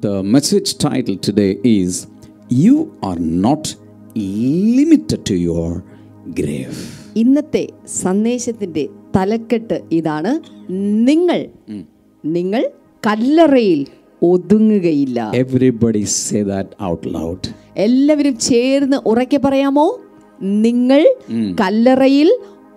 The message title today is You Are Not Limited to Your Grave. ഇന്നത്തെ സന്ദേശത്തിന്റെ തലക്കെട്ട് ഇതാണ് നിങ്ങൾ നിങ്ങൾ കല്ലറയിൽ ഒതുങ്ങുകയില്ല Everybody say that out loud. എല്ലാവരും ചേർന്ന് ഉറക്കെ പറയാമോ നിങ്ങൾ കല്ലറയിൽ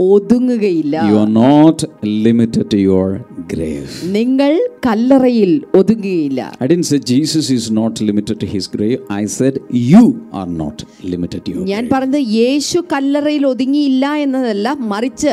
ഒതുങ്ങുകയില്ല You are not limited to your grave. നിങ്ങൾ കല്ലറയിൽ ഒതുങ്ങുകയില്ല I didn't say Jesus is not limited to his grave. I said you are not limited to your ഞാൻ grave. പറഞ്ഞത് യേശു കല്ലറയിൽ ഒതുങ്ങിയില്ല എന്നതല്ല മറിച്ച്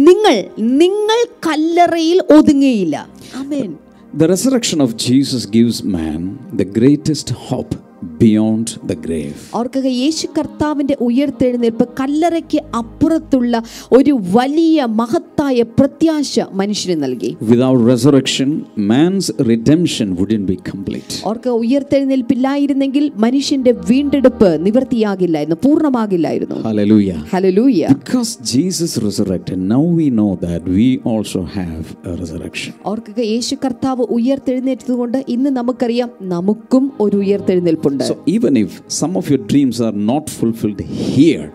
നിങ്ങൾ നിങ്ങൾ കല്ലറയിൽ ഒതുങ്ങിയില്ല ആമേൻ The resurrection of Jesus gives man the greatest hope beyond the grave ഓർക്കുക യേശു കർത്താവിന്റെ ഉയർത്തെഴുന്നേൽപ്പ് കല്ലറയ്ക്ക് അപ്പുറത്തുള്ള ഒരു വലിയ മഹത്തായ പ്രത്യാശ മനുഷ്യന് നൽകി. Without resurrection man's redemption wouldn't be complete ഓർക്കുക ഉയർത്തെഴുന്നേൽപ്പില്ലായിരുന്നെങ്കിൽ മനുഷ്യന്റെ വീണ്ടെടുപ്പ് നിവൃത്തിയാകില്ലായിരുന്നു പൂർണമാകില്ലായിരുന്നു. ഹല്ലേലൂയ hallelujah because Jesus resurrected now we know that we also have a resurrection ഓർക്കുക യേശു കർത്താവ് ഉയർത്തെഴുന്നേറ്റതുകൊണ്ട് ഇന്ന് നമുക്കറിയാം നമുക്കും ഒരു ഉയർത്തെഴുന്നേൽപ്പുണ്ട്. So, even if some of your dreams are not fulfilled here,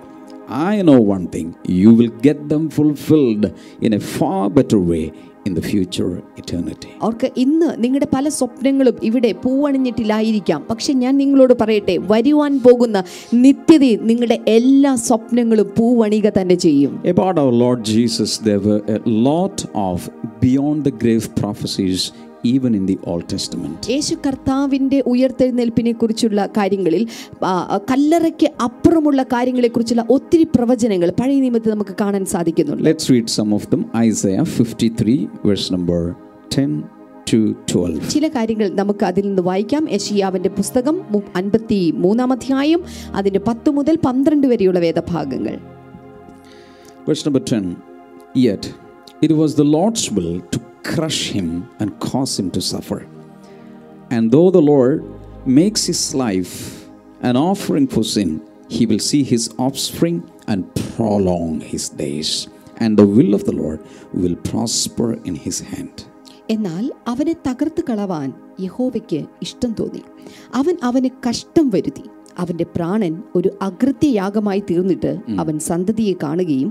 I know one thing you will get them fulfilled in a far better way in the future eternity. അവർക്ക് ഇന്ന് നിങ്ങളുടെ പല സ്വപ്നങ്ങളും ഇവിടെ പൂവണിഞ്ഞിട്ടില്ലായിരിക്കാം പക്ഷെ ഞാൻ നിങ്ങളോട് പറയട്ടെ വരുവാൻ പോകുന്ന നിത്യതയിൽ നിങ്ങളുടെ എല്ലാ സ്വപ്നങ്ങളും പൂവണിക തന്നെ ചെയ്യും About our Lord Jesus, there were a lot of beyond the grave prophecies even in the Old Testament. യേശു കർത്താവിൻ്റെ ഉയർത്തെഴുന്നേൽപ്പിനെ കുറിച്ചുള്ള കാര്യങ്ങളിൽ ആ, കല്ലറയ്ക്ക് അപ്പുറമുള്ള കാര്യങ്ങളെക്കുറിച്ചുള്ള ഒത്തിരി പ്രവചനങ്ങൾ പഴയ നിയമത്തിൽ നമുക്ക് കാണാൻ സാധിക്കുന്നുണ്ട് Let's read some of them. Isaiah 53, verse number 10 to 12. ചില കാര്യങ്ങൾ നമുക്ക് അതിൽ നിന്ന് വായിക്കാം യഷിയാവിൻ്റെ പുസ്തകം മു- അൻപത്തി മൂന്നാം അധ്യായം അതിൻ്റെ പത്ത് മുതൽ പന്ത്രണ്ട് വരെയുള്ള വേദഭാഗങ്ങൾ Verse number 10 Yet it was the Lord's will to crush him and cause him to suffer. And though the Lord makes his life an offering for sin, he will see his offspring and prolong his days. And the will of the Lord will prosper in his hand. എന്നാൽ അവനെ തകർത്ത് കളവാൻ യഹോവയ്ക്ക് ഇഷ്ടം തോന്നി അവൻ അവന് കഷ്ടം വരുത്തി അവന്റെ പ്രാണൻ ഒരു അകൃത്യയാഗമായി തീർന്നിട്ട് അവൻ സന്തതിയെ കാണുകയും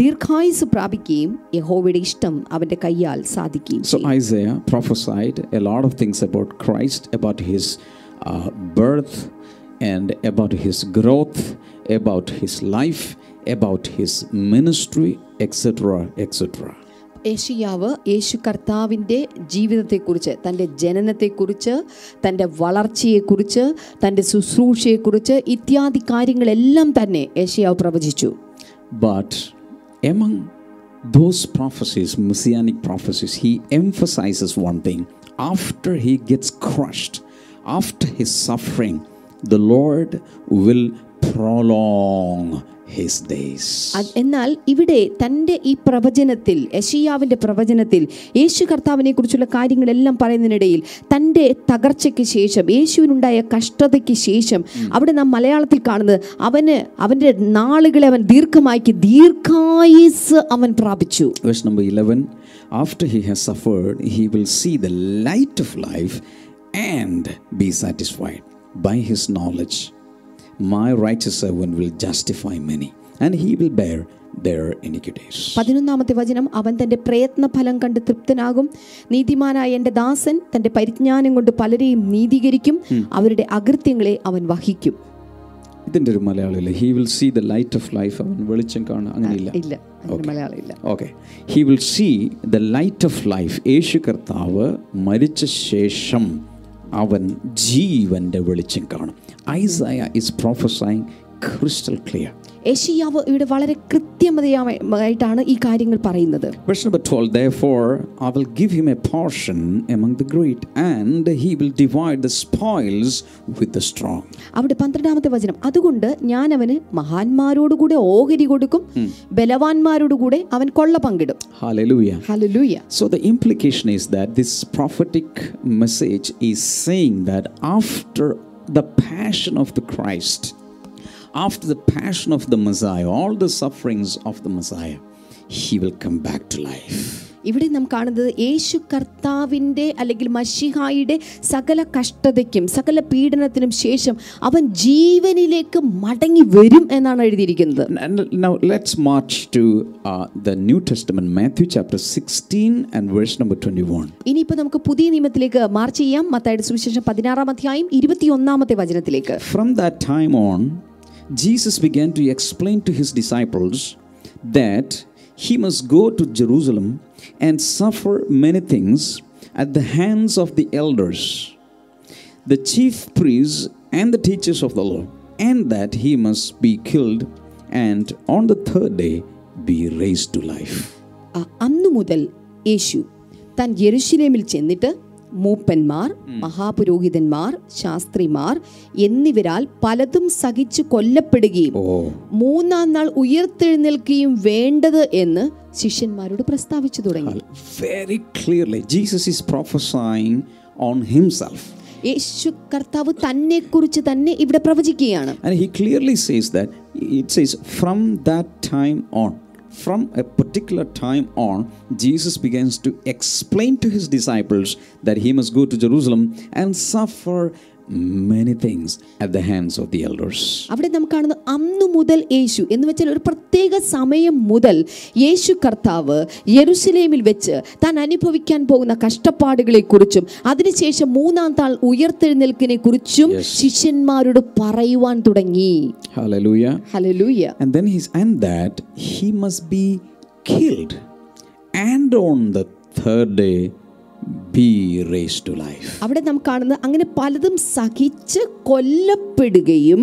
ദീർഘായുസ് പ്രാപിക്കുകയും യഹോവയുടെ ഇഷ്ടം അവന്റെ കയ്യാൽ സാധിക്കുകയും So Isaiah prophesied a lot of things about Christ, about his uh, birth, and about his growth, about his life, about his ministry, etc., etc. ഏഷിയാവ് യേശു കർത്താവിന്റെ ജീവിതത്തെക്കുറിച്ച് തന്റെ ജനനത്തെക്കുറിച്ച് തന്റെ വളർച്ചയെക്കുറിച്ച് തന്റെ ശുശ്രൂഷയെക്കുറിച്ച് ഇത്യാദി കാര്യങ്ങളെല്ലാം തന്നെ ഏഷ്യാവ് പ്രവചിച്ചു. But among those prophecies messianic prophecies he emphasises one thing after he gets crushed after his suffering the Lord will prolong his days. എന്നാൽ ഇവിടെ തന്റെ ഈ പ്രവചനത്തിൽ യശിയാവിന്റെ പ്രവചനത്തിൽ യേശു കർത്താവിനെ കുറിച്ചുള്ള കാര്യങ്ങളെല്ലാം പറയുന്നതിനിടയിൽ തന്റെ തകർച്ചയ്ക്ക് ശേഷം യേശുവിനുണ്ടായ കഷ്ടതയ്ക്ക് ശേഷം അവിടെ നാം മലയാളത്തിൽ കാണുന്നത് അവന് അവന്റെ നാളുകളെ അവൻ ദീർഘമാക്കി ദീർഘായുസ് അവൻ പ്രാപിച്ചു. Verse number 11 after he has suffered he will see the of life and be satisfied by his knowledge my righteous servant will justify many, and he will bear their iniquities. പതിനൊന്നാമത്തെ വചനം അവൻ തന്റെ പ്രയത്നഫലം കണ്ട് തൃപ്തനാകും. നീതിമാനായ എന്റെ ദാസൻ തന്റെ പരിജ്ഞാനം കൊണ്ട് പലരെയും നീതീകരിക്കും. അവരുടെ അകൃത്യങ്ങളെ അവൻ വഹിക്കും. ഇതിന്റെ ഒരു മലയാളമില്ല he will see the light of life അവൻ വെളിച്ചം കാണുക അങ്ങനെയില്ല? ഇല്ല. Okay he will see the light of life യേശു കർത്താവ് മരിച്ച ശേഷം അവൻ ജീവന്റെ വെളിച്ചം കാണും. Isaiah is prophesying crystal clear യേശയ്യാവ് ഇവിടെ വളരെ കൃത്യമതയായിട്ടാണ് ഈ കാര്യങ്ങൾ പറയുന്നത് Verse number 12 Therefore, I will give him a portion among the great, and he will divide the spoils with the strong. അവിടെ പന്ത്രണ്ടാമത്തെ വചനം അതുകൊണ്ട് ഞാൻ അവന് മഹാന്മാരോടുകൂടെ ഓഹരി കൊടുക്കും ബലവാന്മാരോടുകൂടെ അവൻ കൊള്ള പങ്കിടും Hallelujah. Hallelujah So, the implication is that this prophetic message is saying that after the passion of the Christ, after the passion of the Messiah, all the sufferings of the Messiah, he will come back to life. ഇവിടെ നാം കാണുന്നത് യേശു കർത്താവിൻ്റെ അല്ലെങ്കിൽ മഷിഹായുടെ സകല കഷ്ടതയ്ക്കും സകല പീഡനത്തിനും ശേഷം അവൻ ജീവനിലേക്ക് മടങ്ങി വരും എന്നാണ് എഴുതിയിരിക്കുന്നത് And now let's march to uh, the New Testament, Matthew chapter 16 and verse number 21. ഇനിയിപ്പോൾ നമുക്ക് പുതിയ നിയമത്തിലേക്ക് മാർച്ച് ചെയ്യാം മത്തായുടെ സുവിശേഷം പതിനാറാം അധ്യായം ഇരുപത്തിയൊന്നാമത്തെ വചനത്തിലേക്ക് From that time on, Jesus began to explain to his disciples that he must go to Jerusalem and suffer many things at the hands of the elders, the chief priests, and the teachers of the law, and that he must be killed and on the third day be raised to life. അ- അന്നു മുതൽ യേശു താൻ യെരുശലേമിൽ ചെന്നിട്ട് മൂപ്പന്മാർ മഹാപുരോഹിതന്മാർ ശാസ്ത്രിമാർ എന്നിവരാൽ പലതും സഹിച്ചു കൊല്ലപ്പെടുകയും മൂന്നാം നാൾ ഉയർത്തെഴുന്നേൽക്കുകയും വേണ്ടത് എന്ന് ശിഷ്യന്മാരോട് പ്രസ്താവിച്ചു തുടങ്ങി. Very clearly Jesus is prophesying on himself യേശു കർത്താവ് തന്നെ കുറിച്ച് തന്നെ ഇവിടെ പ്രവചിക്കുകയാണ്. He clearly says that it says from that time on from a particular time on, Jesus begins to explain to his disciples that he must go to Jerusalem and suffer many things at the hands of the elders. അവിടെ നാം കാണുന്നു അന്നു മുതൽ യേശു എന്ന് വെച്ചാൽ ഒരു പ്രത്യേക സമയം മുതൽ യേശു കർത്താവ് യെരുസലേമിൽ വെച്ച് താൻ അനുഭവിക്കാൻ പോകുന്ന കഷ്ടപ്പാടുകളെ കുറിച്ചും അതിനുശേഷം മൂന്നാം താൾ ഉയർത്തെഴുന്നേൽക്കിനെ കുറിച്ചും Yes. ശിഷ്യന്മാരോട് പറയുവാൻ തുടങ്ങി Hallelujah. Hallelujah And then he's, and that he must be killed and on the third day be raised to life. അവിടെ നാം കാണുന്നത് അങ്ങനെ പലതും സഹിച്ച് കൊല്ലപ്പെടുകയും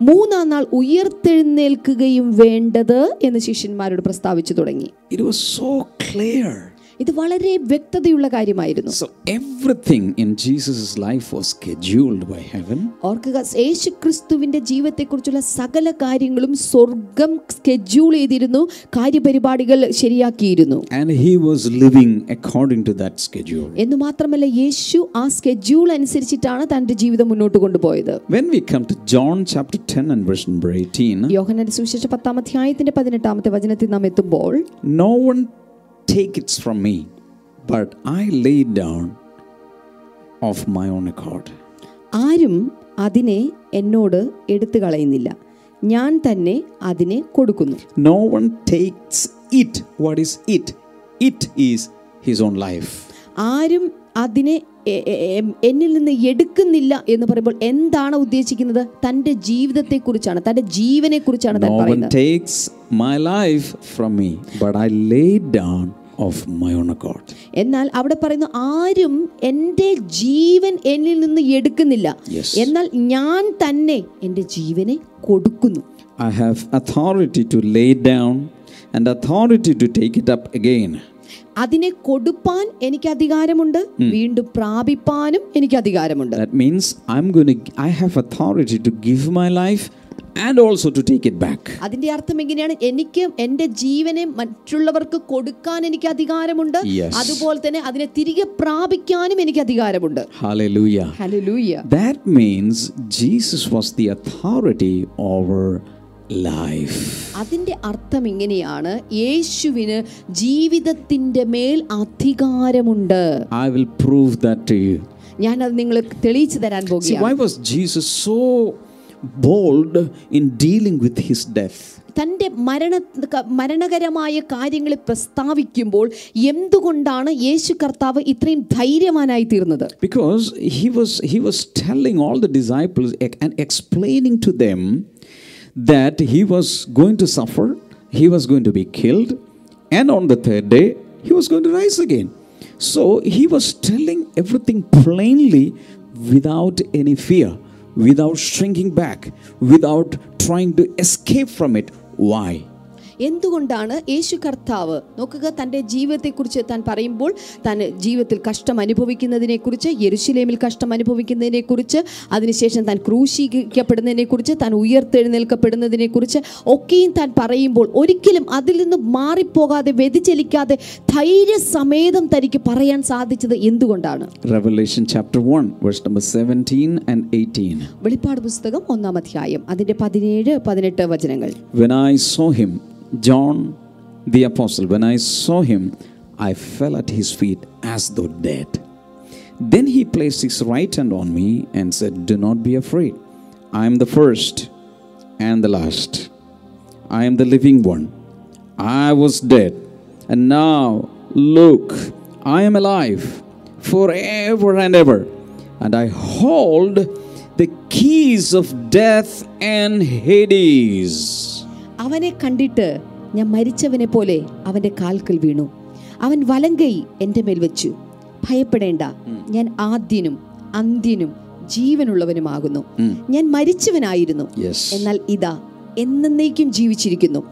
മൂന്നാം നാൾ ഉയർത്തെഴുന്നേൽക്കുകയും വേണ്ടത് എന്ന് ശിഷ്യന്മാരോട് പ്രസ്താവിച്ചു തുടങ്ങി ഇറ്റ് വാസ് സോ clear. ഇത് വളരെ വ്യക്തതയുള്ള കാര്യമായിരുന്നു. So everything in Jesus life was scheduled by heaven ഓർക്കുക യേശുക്രിസ്തുവിന്റെ ജീവിതത്തെക്കുറിച്ചുള്ള സകല കാര്യങ്ങളും സ്വർഗം സ്കെഡ്യൂൾ ചെയ്തിരുന്നു കാര്യപരിപാടികൾ ശരിയാക്കിയിരുന്നു. And he was living according to that schedule എന്ന് മാത്രമല്ല യേശു ആ സ്കെഡ്യൂൾ അനുസരിച്ചിട്ടാണ് തന്റെ ജീവിതം മുന്നോട്ട് കൊണ്ടുപോയത്. When we come to John chapter 10 ആൻഡ് verse number 18, യോഹന്നാന്റെ സുവിശേഷ ആമത്തെ അധ്യായത്തിന്റെ ആമത്തെ വചനത്തിൽ നാം എത്തുമ്പോൾ no one take it from me, but I lay it down of my own accord. ആരും അതിനെ എന്നോട് എടുത്തു കളയുന്നില്ല ഞാൻ തന്നെ അതിനെ കൊടുക്കുന്നു No one takes it. What is it? It is his own life. ആരും അതിനെ എ- എ- എ- എന്നിൽ നിന്ന് എടുക്കുന്നില്ല എന്ന് പറയുമ്പോൾ എന്താണ് ഉദ്ദേശിക്കുന്നത് തൻ്റെ ജീവിതത്തെക്കുറിച്ചാണ് തൻ്റെ ജീവനെ കുറിച്ചാണ് താൻ No one പറയുന്നത് takes my life from me, but I lay it down of my own accord. എന്നാൽ അവിടെ പറയുന്നു ആരും എൻ്റെ ജീവൻ എന്നിൽ നിന്ന് എടുക്കുന്നില്ല Yes. എന്നാൽ ഞാൻ തന്നെ എൻ്റെ ജീവനെ കൊടുക്കുന്നു I have authority to lay it down and authority to take it up again. അതിനെ കൊടുപ്പാൻ എനിക്ക് അധികാരമുണ്ട് വീണ്ടും പ്രാപിപ്പാനും എനിക്ക് അധികാരമുണ്ട് That means I'm going to, I have authority to give my life and also to take it back. അതിന്റെ അർത്ഥം എങ്ങനെയാണ് എനിക്ക് എൻ്റെ ജീവനെ മറ്റുള്ളവർക്ക് കൊടുക്കാൻ എനിക്ക് അധികാരമുണ്ട് Yes. അതുപോലെ തന്നെ അതിനെ തിരികെ പ്രാപിക്കാനും എനിക്ക് അധികാരമുണ്ട് Hallelujah. Hallelujah That means Jesus was the authority over life. അതിന്റെ അർത്ഥം ഇങ്ങനെയാണ് യേശുവിന് ജീവിതത്തിന്റെ മേൽ അധികാരമുണ്ട് I will prove that to you. ഞാൻ അത് നിങ്ങൾക്ക് തെളിയിച്ചു തരാൻ See, പോകുകയാണ് why was Jesus so bold in dealing with his death? തൻ്റെ മരണ ക- മരണകരമായ കാര്യങ്ങളെ പ്രസ്താവിക്കുമ്പോൾ എന്തുകൊണ്ടാണ് യേശു കർത്താവ് ഇത്രയും ധൈര്യവാനായി തീർന്നത് Because he was he was telling all the disciples ec- and explaining to them that he was going to suffer, he was going to be killed, and on the third day he was going to rise again. So he was telling everything plainly without any fear, without shrinking back, without trying to escape from it. Why? എന്തുകൊണ്ടാണ് യേശു കർത്താവ്? നോക്കുക തന്റെ ജീവിതത്തെക്കുറിച്ച് താൻ പറയുമ്പോൾ താൻ ജീവിതത്തിൽ കഷ്ടം അനുഭവിക്കുന്നതിനെക്കുറിച്ച് യെരുശലേമിൽ കഷ്ടം അനുഭവിക്കുന്നതിനെക്കുറിച്ച് അതിനുശേഷം താൻ ക്രൂശീകരിക്കപ്പെടുന്നതിനെക്കുറിച്ച് താൻ ഉയർത്തെഴുന്നേൽക്കപ്പെടുന്നതിനെക്കുറിച്ച് ഒക്കെയും താൻ പറയുമ്പോൾ ഒരിക്കലും അതിൽ നിന്ന് മാറിപ്പോകാതെ വ്യതിചലിക്കാതെ ധൈര്യസമേതം തനിക്ക് പറയാൻ സാധിച്ചത് എന്തുകൊണ്ടാണ്? Revelation chapter 1, verse number 17 and 18. വെളിപ്പാട് പുസ്തകം ഒന്നാം അധ്യായം അതിന്റെ പതിനേഴ് പതിനെട്ട് വചനങ്ങൾ. When I saw him, John the apostle, when I saw him, I fell at his feet as though dead. Then he placed his right hand on me and said, Do not be afraid. I am the first and the last. I am the living one. I was dead, and now look, I am alive forever and ever, and I hold the keys of death and Hades. അവനെ കണ്ടിട്ട് ഞാൻ മരിച്ചവനെ പോലെ അവന്റെ കാൽക്കൽ വീണു. അവൻ വലങ്കൈ എന്റെ മേൽ വെച്ചു. ഭയപ്പെടേണ്ട. ഞാൻ ആദ്യനും അന്ത്യനും ജീവനുള്ളവനുമാകുന്നു. ഞാൻ മരിച്ചവനായിരുന്നു. എന്നാൽ ഇതാ എന്നേക്കും ജീവിച്ചിരിക്കുന്നു.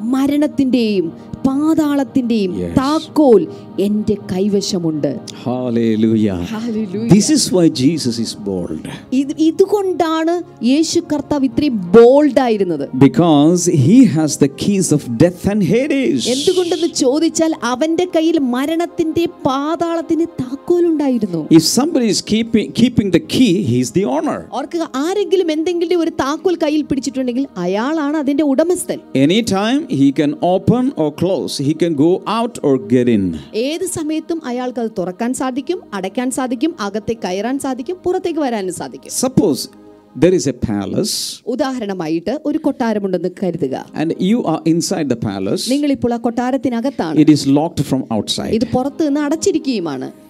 മരണത്തിന്റെയും പാതാളത്തിന്റെയും താക്കോൽ എന്റെ കൈവശമുണ്ട്. ഇതുകൊണ്ടാണ് യേശു കർത്താവ് ഇത്രയും ബോൾഡ് ആയിരുന്നത്. Because he has the keys of death and Hades എന്തുകൊണ്ടെന്ന് ചോദിച്ചാൽ അവന്റെ കയ്യിൽ മരണത്തിന്റെ പാതാളത്തിന് താക്കോൽ ഉണ്ടായിരുന്നു. If somebody is keeping keeping the key he is the owner ഓർക്കുക ആരെങ്കിലും എന്തെങ്കിലും ഒരു താക്കോൽ കയ്യിൽ പിടിച്ചിട്ടുണ്ടെങ്കിൽ അയാളാണ് അതിന്റെ ഉടമസ്ഥൻ. Any time he can open or close close, he can go out or get in. ഏത് സമയത്തും അയാൾക്ക് അത് തുറക്കാൻ സാധിക്കും അടയ്ക്കാൻ സാധിക്കും അകത്തേക്ക് കയറാൻ സാധിക്കും പുറത്തേക്ക് വരാനും സാധിക്കും. Suppose there is a palace ഉദാഹരണമായിട്ട് ഒരു കൊട്ടാരമുണ്ടെന്ന് കരുതുക. and you are inside the palace, നിങ്ങൾ ഇപ്പോൾ ആ കൊട്ടാരത്തിനകത്താണ്. It is locked from outside. ഇത് പുറത്ത് നിന്ന് അടച്ചിരിക്കുകയുമാണ്.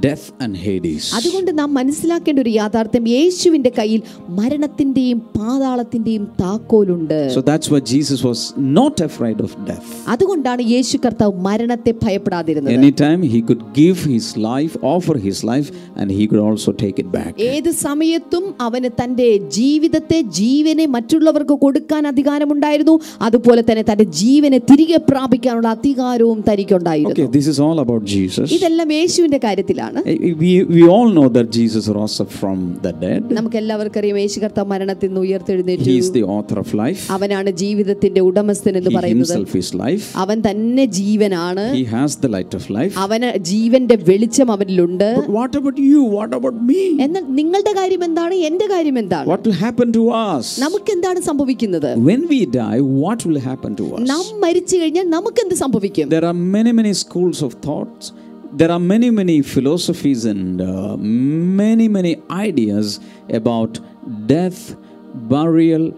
death and Hades. അതുകൊണ്ട് നാം മനസ്സിലാക്കേണ്ട ഒരു യാഥാർത്ഥ്യം യേശുവിന്റെ കയ്യിൽ മരണത്തിന്റെയും പാതാളത്തിന്റെയും താക്കോലുണ്ട് So, that's why Jesus was not afraid of death. അതുകൊണ്ടാണ് യേശു കർത്താവ് മരണത്തെ ഭയപ്പെടാതിരുന്നത് Anytime he could give his life, offer his life, and he could also take it back. ഏത് സമയത്തും അവന് തന്റെ ജീവിതത്തെ ജീവനെ മറ്റുള്ളവർക്ക് കൊടുക്കാൻ അധികാരമുണ്ടായിരുന്നു അതുപോലെ തന്നെ തന്റെ ജീവനെ തിരികെ പ്രാപിക്കാനുള്ള അധികാരവും തനിക്കുണ്ടായിരുന്നു Okay, this is all about Jesus. ഇതെല്ലാം യേശുവിന്റെ കാര്യത്തിലാണ് Eh, We, we all know that Jesus rose up from the dead. നമുക്ക് എല്ലാവർക്കും അറിയാം യേശു കർത്താവ് മരണത്തിൽ നിന്ന് ഉയർത്തെഴുന്നേറ്റു He is the author of life. അവനാണ് ജീവിതത്തിന്റെ ഉടമസ്ഥൻ എന്ന് He പറയുന്നത് himself is life. അവൻ തന്നെ ജീവനാണ് He has the light of life. അവന് ജീവന്റെ വെളിച്ചം അവനിലുണ്ട് But what about you? What about me? എന്നാൽ നിങ്ങളുടെ കാര്യം എന്താണ് എന്റെ കാര്യം എന്താണ് What will happen to us? നമുക്ക് എന്താണ് സംഭവിക്കുന്നത് When we die, what will happen to us? നാം മരിച്ചു കഴിഞ്ഞാൽ നമുക്ക് എന്ത് സംഭവിക്കും There are many, many schools of thoughts. there are many, many philosophies and uh, many, many ideas about death, burial,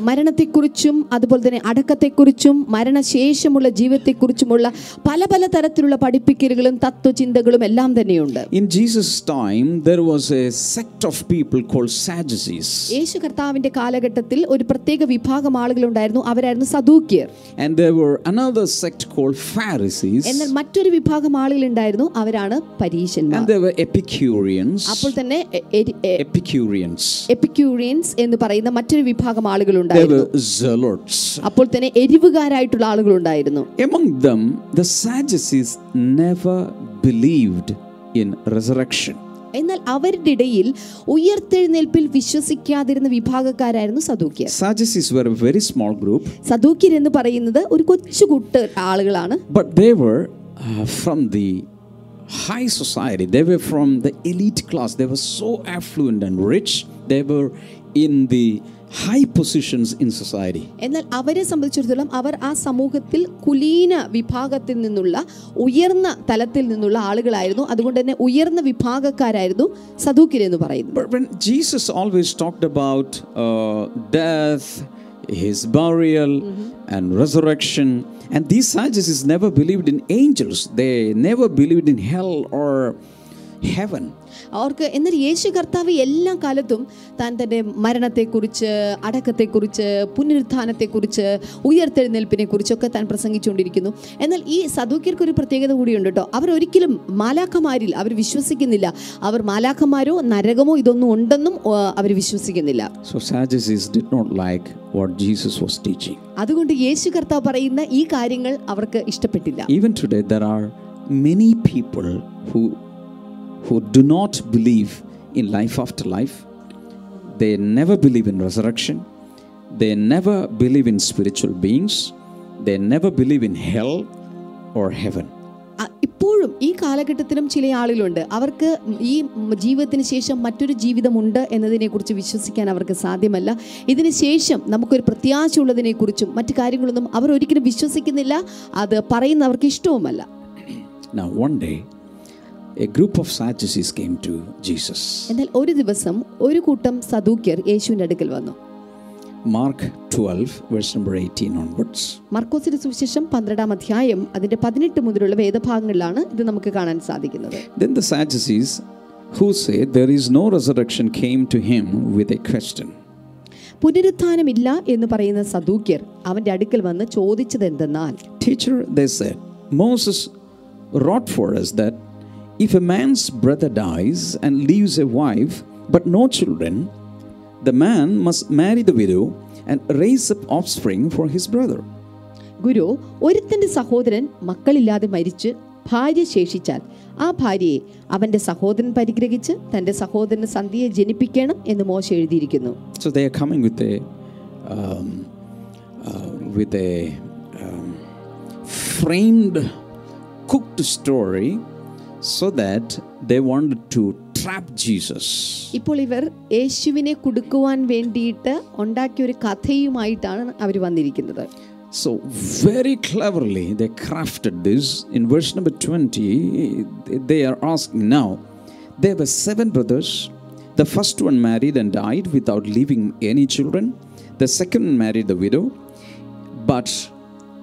മരണത്തെക്കുറിച്ചും അതുപോലെ തന്നെ അടക്കത്തെക്കുറിച്ചും മരണശേഷമുള്ള ജീവിതത്തെക്കുറിച്ചുമുള്ള പല പല തരത്തിലുള്ള പഠിപ്പിക്കലുകളും തത്വചിന്തകളും എല്ലാം തന്നെയുണ്ട്. In Jesus time was a sect of people call യേശു കർത്താവിന്റെ കാലഘട്ടത്തിൽ ഒരു പ്രത്യേക വിഭാഗം ആളുകൾ ഉണ്ടായിരുന്നു. അവരായിരുന്നു സദൂക്യർ. അനദർ സെക്ട് കോൾ എന്നാൽ മറ്റൊരു വിഭാഗം ആളുകൾ ഉണ്ടായിരുന്നു. അവരാണ് പരീശന്മാർ. അപ്പോൾ തന്നെ എപ്പിക്യൂറിയൻസ് എന്ന് പറയുന്ന മറ്റൊരു വിഭാഗം ആളുകളുണ്ടായിരുന്നു. അപ്പോൾ തന്നെ എരിവുകാരായിട്ടുള്ള ആളുകളുണ്ടായിരുന്നു. Among them, the Sadducees never believed in resurrection. എന്നാൽ അവരുടെ ഇടയിൽ ഉയർത്തെഴുന്നേൽപ്പിൽ വിശ്വസിക്കാതിരുന്ന വിഭാഗക്കാരായിരുന്നു സദൂക്യർ. Sadducees were a very small group, സദൂക്യർ എന്ന് പറയുന്നത് ഒരു കൊച്ചു കൊച്ചുകൂട്ട് ആളുകളാണ്. But they were from the the high society. They were from the elite class. They were so affluent and rich. They were in the high positions in society. എന്നാൽ അവരെ സംബന്ധിച്ചിടത്തോളം അവർ ആ സമൂഹത്തിൽ കുലീന വിഭാഗത്തിൽ നിന്നുള്ള ഉയർന്ന തലത്തിൽ നിന്നുള്ള ആളുകളായിരുന്നു അതുകൊണ്ട് തന്നെ ഉയർന്ന വിഭാഗക്കാരായിരുന്നു സദൂക്യർ എന്ന് പറയുന്നത് But when Jesus always talked about uh, death, his burial, and resurrection, and these Sadducees never believed in angels, they never believed in hell or heaven. അവർക്ക് എന്നാൽ യേശു കർത്താവ് എല്ലാ കാലത്തും താൻ തന്റെ മരണത്തെക്കുറിച്ച് അടക്കത്തെക്കുറിച്ച് പുനരുത്ഥാനത്തെക്കുറിച്ച് ഉയർത്തെഴുന്നേൽപ്പിനെ കുറിച്ചൊക്കെ താൻ പ്രസംഗിച്ചുകൊണ്ടിരിക്കുന്നു. എന്നാൽ ഈ സദൂക്യർക്ക് ഒരു പ്രത്യേകത കൂടിയുണ്ട് കേട്ടോ. അവരൊരിക്കലും മാലാഖമാരിൽ അവർ വിശ്വസിക്കുന്നില്ല. അവർ മാലാഖമാരോ നരകമോ ഇതൊന്നും ഉണ്ടെന്നും അവർ വിശ്വസിക്കുന്നില്ല. So Sadducees did not like what Jesus was teaching. അതുകൊണ്ട് യേശു കർത്താവ് പറയുന്ന ഈ കാര്യങ്ങൾ അവർക്ക് ഇഷ്ടപ്പെട്ടില്ല. Even today, there are many people who, who do not believe in life after life, they never believe in resurrection, they never believe in spiritual beings, they never believe in hell or heaven. അ- ഇപ്പോഴും ഈ കാലഘട്ടത്തിലും ചില ആളുകളുണ്ട് അവർക്ക് ഈ ജീവിതത്തിന് ശേഷം മറ്റൊരു ജീവിതമുണ്ട് എന്നതിനെക്കുറിച്ച് വിശ്വസിക്കാൻ അവർക്ക് സാധ്യമല്ല ഇതിന് ശേഷം നമുക്കൊരു പ്രത്യാശയുള്ളതിനെക്കുറിച്ചും മറ്റു കാര്യങ്ങളൊന്നും അവർ ഒരിക്കലും വിശ്വസിക്കുന്നില്ല അത് പറയുന്നവർക്ക് ഇഷ്ടവുമല്ല Now, one day, a group of Sadducees came to Jesus. എന്നാൽ ഒരു ദിവസം ഒരു കൂട്ടം സദൂക്യർ യേശുവിൻ്റെ അടുക്കൽ വന്നു Mark 12, verse number 18 onwards. മർക്കോസിന്റെ സുവിശേഷം പന്ത്രണ്ടാം അധ്യായം അതിന്റെ പതിനെട്ട് മുതലുള്ള വേദഭാഗങ്ങളിലാണ് ഇത് നമുക്ക് കാണാൻ സാധിക്കുന്നത് Then the Sadducees, who say there is no resurrection, came to him with a question. പുനരുത്ഥാനമില്ല എന്ന് പറയുന്ന സദൂക്യർ അവന്റെ അടുക്കൽ വന്ന് ചോദിച്ചത് എന്തെന്നാൽ Teacher, they said, Moses wrought for us that if a man's brother dies and leaves a wife but no children, the man must marry the widow and raise up offspring for his brother. ഗുരു ഒരുത്തന്റെ സഹോദരൻ മക്കളില്ലാതെ മരിച്ച് ഭാര്യ ശേഷിച്ചാൽ ആ ഭാര്യയെ അവന്റെ സഹോദരൻ പരിഗ്രഹിച്ച് തന്റെ സഹോദരന് സന്ധിയെ ജനിപ്പിക്കണം എന്ന് മോശ എഴുതിയിരിക്കുന്നു So they are coming with a um, uh, with a um, framed, cooked story, so that they wanted to trap Jesus. ഇപ്പോൾ ഇവർ യേശുവിനെ കുടുക്കുവാൻ വേണ്ടിയിട്ട് ഉണ്ടാക്കിയ ഒരു കഥയുമായിട്ടാണ് അവർ വന്നിരിക്കുന്നത് So, very cleverly, they crafted this. In verse number 20, they are asking now, there were seven brothers. The first one married and died without leaving any children. The second married the widow, but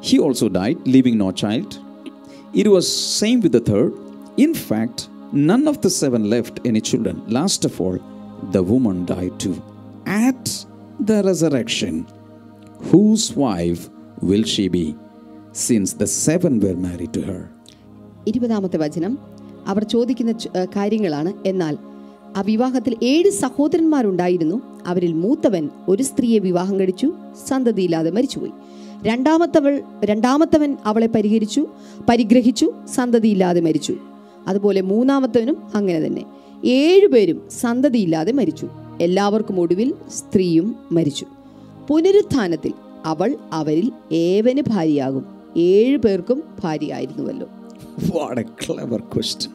he also died, leaving no child. It was same with the third. In fact, none of the seven left any children. Last of all, the woman died too. At the resurrection, whose wife will she be, since the seven were married to her? ഇരുപതാമത്തെ വചനം അവർ ചോദിക്കുന്ന കാര്യങ്ങളാണ് എന്നാൽ ആ വിവാഹത്തിൽ ഏഴ് സഹോദരന്മാരുണ്ടായിരുന്നു അവരിൽ മൂത്തവൻ ഒരു സ്ത്രീയെ വിവാഹം കഴിച്ചു സന്തതിയില്ലാതെ മരിച്ചുപോയി രണ്ടാമത്തവൾ രണ്ടാമത്തവൻ അവളെ പരിഹരിച്ചു പരിഗ്രഹിച്ചു സന്തതിയില്ലാതെ മരിച്ചു അതുപോലെ മൂന്നാമത്തവനും അങ്ങനെ തന്നെ. ഏഴുപേരും സന്തതിയില്ലാതെ മരിച്ചു. എല്ലാവർക്കും ഒടുവിൽ സ്ത്രീയും മരിച്ചു. പുനരുത്ഥാനത്തിൽ അവൾ അവരിൽ ഏവന് ഭാര്യയാകും. ഏഴു പേർക്കും ഭാര്യയായിരുന്നുവല്ലോ. What a clever question.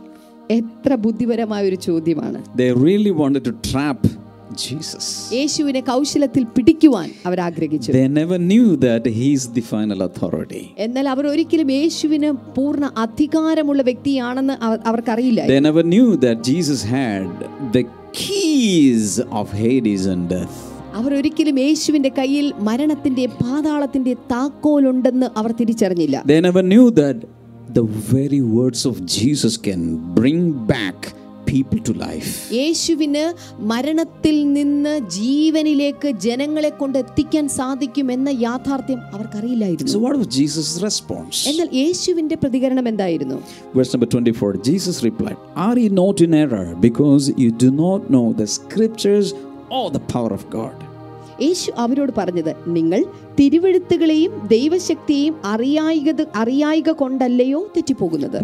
എത്ര ബുദ്ധിപരമായ ഒരു ചോദ്യമാണ്. They really wanted to trap. യേശുവിനെ കൗശലത്തിൽ പിടിക്കുവാൻ അവർ ആഗ്രഹിച്ചു They never knew that he is the final authority. എന്നാൽ അവർ ഒരിക്കലും യേശുവിന് പൂർണ അധികാരമുള്ള വ്യക്തിയാണെന്ന് അവർക്കറിയില്ല They never knew that Jesus had the keys of Hades and death. അവർ ഒരിക്കലും യേശുവിന്റെ കയ്യിൽ മരണത്തിന്റെ പാതാളത്തിന്റെ താക്കോലുണ്ടെന്ന് അവർ തിരിച്ചറിഞ്ഞില്ല They never knew that the very words of Jesus can bring back people to life. യേശുവിന് മരണത്തിൽ നിന്ന് ജീവനിലേക്ക് ജനങ്ങളെ കൊണ്ട് എത്തിക്കാൻ സാധിക്കും എന്ന യാഥാർത്ഥ്യം അവർക്കറിയില്ലായിരുന്നു So, what was Jesus' response? എന്നാൽ യേശുവിന്റെ പ്രതികരണം എന്തായിരുന്നു Verse number 24 Jesus replied, Are ye not in error because you do not know the scriptures or the power of God? യേശു അവരോട് പറഞ്ഞത് നിങ്ങൾ തിരുവെഴുത്തുകളെയും ദൈവശക്തിയെയും അറിയായിക അറിയായിക കൊണ്ടല്ലയോ തെറ്റിപ്പോകുന്നത്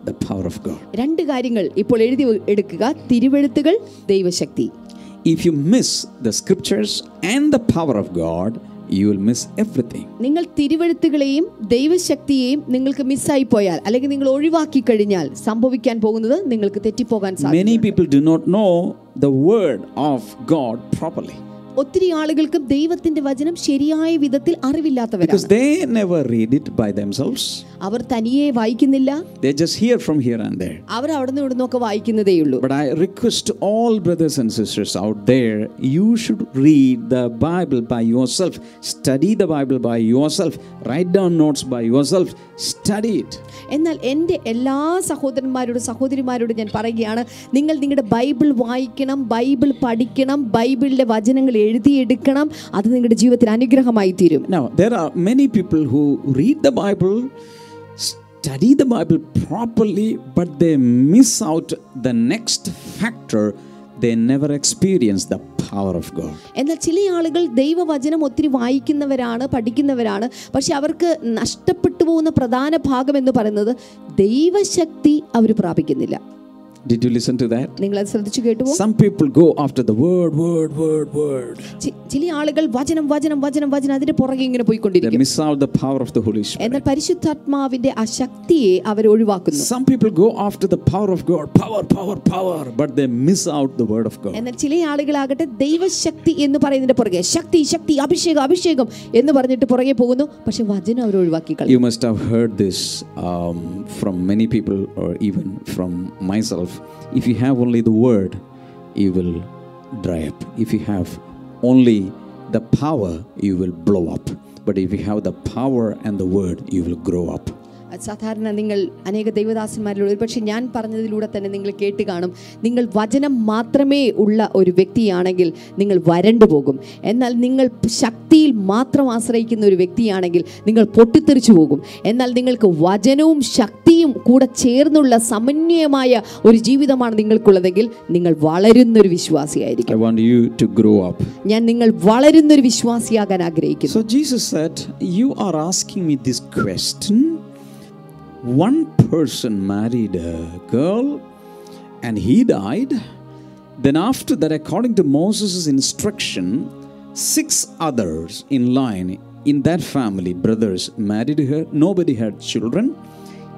Write down two things the scriptures, the power of God. രണ്ട് കാര്യങ്ങൾ ഇപ്പോൾ എഴുതി എടുക്കുക തിരുവെഴുത്തുകൾ ദൈവശക്തി If you miss the scriptures and the power of God, you will miss everything. നിങ്ങൾ തിരുവെഴുത്തുകളെയും ദൈവശക്തിയെയും നിങ്ങൾക്ക് മിസ്സായി പോയാൽ അല്ലെങ്കിൽ നിങ്ങൾ ഒഴിവാക്കി കഴിഞ്ഞാൽ സംഭവിക്കാൻ പോകുന്നത് നിങ്ങൾക്ക് തെറ്റിപ്പോകാൻ സാധിക്കും Many people do not know the word of God properly ഒത്തിരി ആളുകൾക്കും ദൈവത്തിന്റെ വചനം ശരിയായ വിധത്തിൽ അറിവില്ലാത്തവരാണ് they never read it by themselves. അവർ തനിയെ വായിക്കുന്നില്ല They just hear from here and there. അവർ അവിടെ നിന്ന് ഇവിടുന്നൊക്കെ വായിക്കുന്നതേയുള്ളൂ But I request all brothers and sisters out there, you should read the Bible by yourself, study the Bible by yourself, write down notes by yourself, study it. എന്നാൽ എന്റെ എല്ലാ സഹോദരന്മാരോടും സഹോദരിമാരോടും ഞാൻ പറയുകയാണ് നിങ്ങൾ നിങ്ങളുടെ Bible വായിക്കണം ബൈബിൾ പഠിക്കണം ബൈബിളിലെ വചനങ്ങൾ എഴുതിയെടുക്കണം അത് നിങ്ങളുടെ ജീവിതത്തിൽ അനുഗ്രഹമായി തീരും Now, there are many people who read the Bible, study the Bible properly, but they miss out the next factor. They never experience the power of God. എന്നാൽ ചില ആളുകൾ ദൈവവചനം ഒത്തിരി വായിക്കുന്നവരാണ് പഠിക്കുന്നവരാണ് പക്ഷെ അവർക്ക് നഷ്ടപ്പെട്ടു പോകുന്ന പ്രധാന ഭാഗം എന്ന് പറയുന്നത് ദൈവശക്തി അവർ പ്രാപിക്കുന്നില്ല Did you listen to that? നിങ്ങൾ അത് ശ്രദ്ധിച്ചു കേട്ടുപോ Some people go after the word, word, word, word. ചി- ചില ആളുകൾ വചനം വചനം വചനം വചനം അതിന്റെ പുറകെ ഇങ്ങനെ They പോയിക്കൊണ്ടിരിക്കും miss out the power of the Holy Spirit. എന്നാൽ പരിശുദ്ധാത്മാവിന്റെ ആ ശക്തിയെ അവർ ഒഴിവാക്കുന്നു Some people go after the power of God, power, power, power, but they miss out the word of God. എന്നാൽ ചില ആളുകളാകട്ടെ ദൈവശക്തി എന്ന് പറയുന്നതിന്റെ പുറകെ ശക്തി ശക്തി അഭിഷേകം അഭിഷേകം എന്ന് പറഞ്ഞിട്ട് പുറകെ പോകുന്നു പക്ഷെ വചനം അവർ ഒഴിവാക്കി കളയും You must have heard this um, from many people, or even from myself. If you have only the word, you will dry up. If you have only the power, you will blow up. But if you have the power and the word, you will grow up. സാധാരണ നിങ്ങൾ അനേക ദൈവദാസന്മാരിലൂടെ ഒരുപക്ഷെ ഞാൻ പറഞ്ഞതിലൂടെ തന്നെ നിങ്ങൾ കേട്ട് കാണും നിങ്ങൾ വചനം മാത്രമേ ഉള്ള ഒരു വ്യക്തിയാണെങ്കിൽ നിങ്ങൾ വരണ്ടു പോകും എന്നാൽ നിങ്ങൾ ശക്തിയിൽ മാത്രം ആശ്രയിക്കുന്ന ഒരു വ്യക്തിയാണെങ്കിൽ നിങ്ങൾ പൊട്ടിത്തെറിച്ചു പോകും എന്നാൽ നിങ്ങൾക്ക് വചനവും ശക്തിയും കൂടെ ചേർന്നുള്ള സമന്വയമായ ഒരു ജീവിതമാണ് നിങ്ങൾക്കുള്ളതെങ്കിൽ നിങ്ങൾ വളരുന്നൊരു വിശ്വാസിയായിരിക്കും I want you to grow up. ഞാൻ നിങ്ങൾ വളരുന്നൊരു വിശ്വാസിയാകാൻ ആഗ്രഹിക്കുന്നു So Jesus said, You are asking me this question. One person married a girl and he died. Then, after that, according to Moses' instruction, six others in line in that family, brothers, married her. Nobody had children.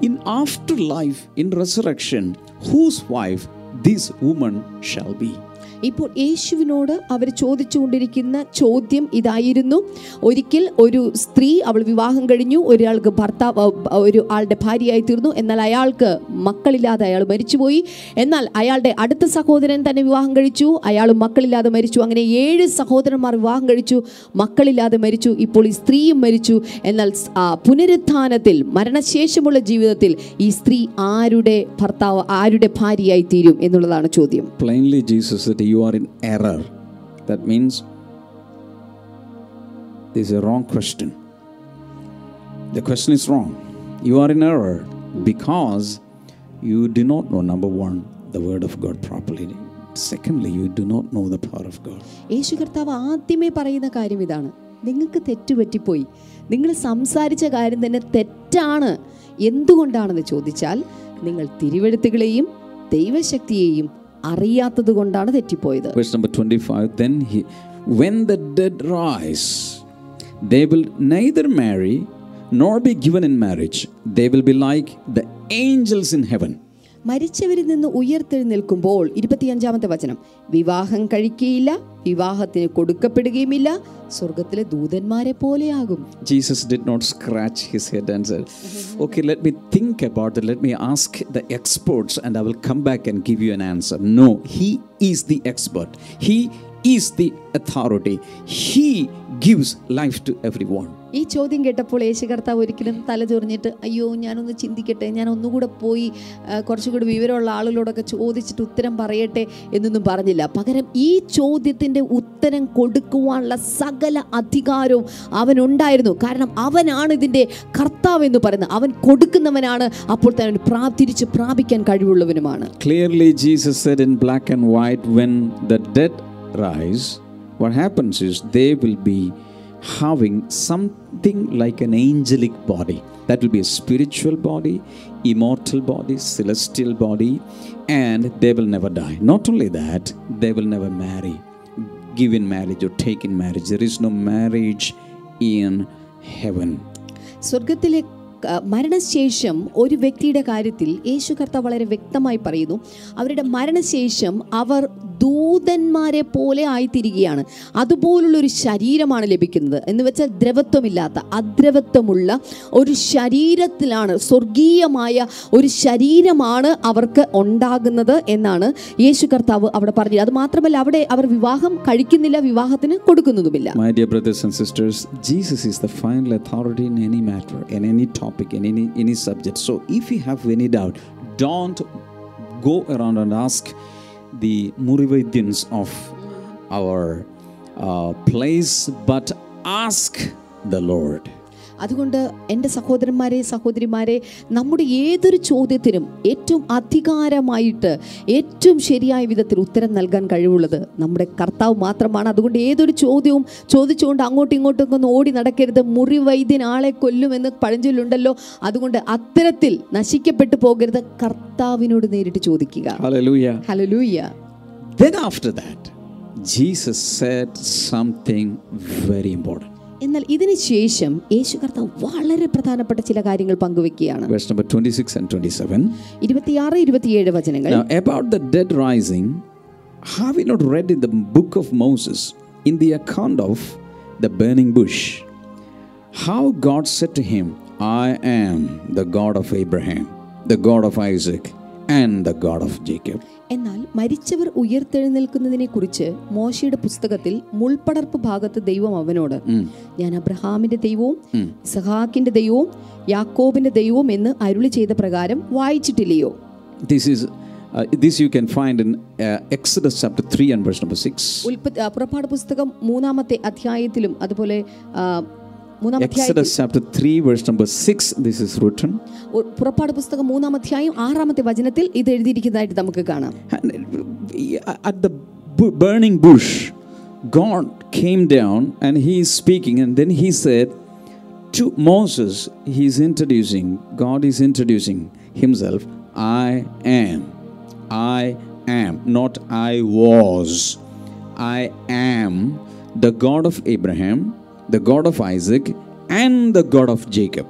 In afterlife, in resurrection, whose wife this woman shall be? ഇപ്പോൾ യേശുവിനോട് അവർ ചോദിച്ചുകൊണ്ടിരിക്കുന്ന ചോദ്യം ഇതായിരുന്നു. ഒരിക്കൽ ഒരു സ്ത്രീ അവൾ വിവാഹം കഴിഞ്ഞു. ഒരാൾക്ക് ഭർത്താവ് ഒരു ആളുടെ ഭാര്യയായി തീർന്നു. എന്നാൽ അയാൾക്ക് മക്കളില്ലാതെ അയാൾ മരിച്ചുപോയി. എന്നാൽ അയാളുടെ അടുത്ത സഹോദരൻ തന്നെ വിവാഹം കഴിച്ചു. അയാൾ മക്കളില്ലാതെ മരിച്ചു. അങ്ങനെ ഏഴ് സഹോദരന്മാർ വിവാഹം കഴിച്ചു. മക്കളില്ലാതെ മരിച്ചു. ഇപ്പോൾ ഈ സ്ത്രീയും മരിച്ചു. എന്നാൽ പുനരുത്ഥാനത്തിൽ മരണശേഷമുള്ള ജീവിതത്തിൽ ഈ സ്ത്രീ ആരുടെ ഭർത്താവ് ആരുടെ ഭാര്യയായി തീരും എന്നുള്ളതാണ് ചോദ്യം. Plainly, Jesus said, You are in error. That means this is a wrong question. The question is wrong. You are in error because you do not know, number one, the word of God properly. Secondly, you do not know the power of God. യേശു കർത്താവ് ആദ്യമേ പറയുന്ന കാര്യം ഇതാണ് നിങ്ങൾക്ക് തെറ്റുപറ്റിപ്പോയി നിങ്ങൾ സംസാരിച്ച കാര്യം തന്നെ തെറ്റാണ് എന്തുകൊണ്ടാണെന്ന് ചോദിച്ചാൽ നിങ്ങൾ തിരുവെഴുത്തുകളെയും ദൈവശക്തിയെയും അറിയാത്തത് കൊണ്ടാണ് തെറ്റിപ്പോയത് Verse number 25 Then he, when the dead rise, they will neither marry nor be given in marriage. They will be like the angels in heaven. മരിച്ചവരിൽ നിന്ന് ഉയർത്തെഴുന്നേൽക്കുമ്പോൾ ഇരുപത്തിയഞ്ചാമത്തെ വചനം വിവാഹം കഴിക്കുകയില്ല വിവാഹത്തിന് കൊടുക്കപ്പെടുകയുമില്ല സ്വർഗത്തിലെ ദൂതന്മാരെ പോലെയാകും Jesus did not scratch his head and said, Okay, let me think about it. Let me ask the experts and I will come back and give you an answer. No, he is the expert. He the authority he gives life to everyone ഈ ചോദ്യം കേട്ടപ്പോൾ യേശു കർത്താവ് ഒരിക്കലും തല ചൊറിഞ്ഞിട്ട് അയ്യോ ഞാനൊന്ന് ചിന്തിക്കട്ടെ ഞാൻ ഒന്നുകൂടെ പോയി കുറച്ചുകൂടി വിവരമുള്ള ആളുകളോടൊക്കെ ചോദിച്ചിട്ട് ഉത്തരം പറയട്ടെ എന്നൊന്നും പറഞ്ഞില്ല. പകരം ഈ ചോദ്യത്തിന്റെ ഉത്തരം കൊടുക്കുവാനുള്ള സകല അധികാരവും അവനുണ്ടായിരുന്നു. കാരണം അവനാണ് ഇതിന്റെ കർത്താവ് എന്ന് പറയുന്നത്. അവൻ കൊടുക്കുന്നവനാണ്. അപ്പോൾ തന്നെ അവൻ പ്രാർത്ഥിച്ച് പ്രാപിക്കാൻ കഴിവുള്ളവനുമാണ്. Clearly Jesus said in black and white, when the dead rise, what happens is they will be having something like an angelic body. That will be a spiritual body, immortal body, celestial body, and they will never die. Not only that, they will never marry, give in marriage, or take in marriage. There is no marriage in heaven. മരണശേഷം ഒരു വ്യക്തിയുടെ കാര്യത്തിൽ യേശു കർത്താവ് വളരെ വ്യക്തമായി പറയുന്നു അവരുടെ മരണശേഷം അവർ ദൂതന്മാരെ പോലെ ആയിത്തീരുകയാണ്. അതുപോലുള്ളൊരു ശരീരമാണ് ലഭിക്കുന്നത്. എന്ന് വെച്ചാൽ ദ്രവത്വമില്ലാത്ത അദ്രവത്വമുള്ള ഒരു ശരീരത്തിലാണ് സ്വർഗീയമായ ഒരു ശരീരമാണ് അവർക്ക് ഉണ്ടാകുന്നത് എന്നാണ് യേശു കർത്താവ് അവിടെ പറഞ്ഞത്. അത് മാത്രമല്ല അവിടെ അവർ വിവാഹം കഴിക്കുന്നില്ല വിവാഹത്തിന് കൊടുക്കുന്നതുമില്ല. My dear brothers and sisters, don't go around and ask the Murivaidins of our uh, place, but ask the Lord. അതുകൊണ്ട് എന്റെ സഹോദരന്മാരെ സഹോദരിമാരെ നമ്മുടെ ഏതൊരു ചോദ്യത്തിനും ഏറ്റവും അധികാരമായിട്ട് ഏറ്റവും ശരിയായ വിധത്തിൽ ഉത്തരം നൽകാൻ കഴിവുള്ളത് നമ്മുടെ കർത്താവ് മാത്രമാണ്. അതുകൊണ്ട് ഏതൊരു ചോദ്യവും ചോദിച്ചുകൊണ്ട് അങ്ങോട്ടും ഇങ്ങോട്ടും ഒന്ന് ഓടി നടക്കരുത്. മുറി വൈദ്യൻ ആളെ കൊല്ലുമെന്ന് പഴഞ്ചൊല്ലുണ്ടല്ലോ. അതുകൊണ്ട് അത്തരത്തിൽ നശിക്കപ്പെട്ടു പോകരുത്. കർത്താവിനോട് നേരിട്ട് ചോദിക്കുക. Then after that, Jesus said something very important. എന്നാൽ ഇതിന് ശേഷം യേശു കർത്താവ് വളരെ പ്രധാനപ്പെട്ട ചില കാര്യങ്ങൾ പങ്കുവെക്കുകയാണ് Verse number 26 and 27. ഇരുപത്തിയാറ് ഇരുപത്തിയേഴ് വചനങ്ങൾ Now, about the dead rising, have you not read in the book of Moses, in the account of the burning bush, how God said to him, I am the God of Abraham, the God of Isaac, and the God of Jacob. എന്നാൽ മരിച്ചവർ ഉയർത്തെഴുന്നേൽക്കുന്നതിനെ കുറിച്ച് മോശയുടെ പുസ്തകത്തിൽ മുൾപ്പടർപ്പ് ഭാഗത്ത് ദൈവം അവനോട് ഞാൻ അബ്രഹാമിന്റെ ദൈവവും സഹാക്കിന്റെ ദൈവവും യാക്കോബിന്റെ ദൈവവും എന്ന് അരുളി ചെയ്ത പ്രകാരം വായിച്ചിട്ടില്ലയോ? This is uh, this you can find in uh, Exodus chapter 3 and verse number 6. ഉൽപ്പ ആ, പുറപ്പാട് പുസ്തകം മൂന്നാമത്തെ അധ്യായത്തിലും അതുപോലെ ആ, മൂന്നാം അധ്യായത്തിൽ Exodus chapter 3, verse number 6, this is written. ഉ- പുറപ്പാട് പുസ്തകം മൂന്നാം അധ്യായം ആറാമത്തെ വചനത്തിൽ ഇത് എഴുതിയിരിക്കുന്നതായിട്ട് നമുക്ക് കാണാം And uh, at the bu- burning bush, God came down and he is speaking, and then he said to Moses, he is introducing, God is introducing himself, I am. I am, not I was. I am the God of Abraham, the God of Isaac, and the God of Jacob.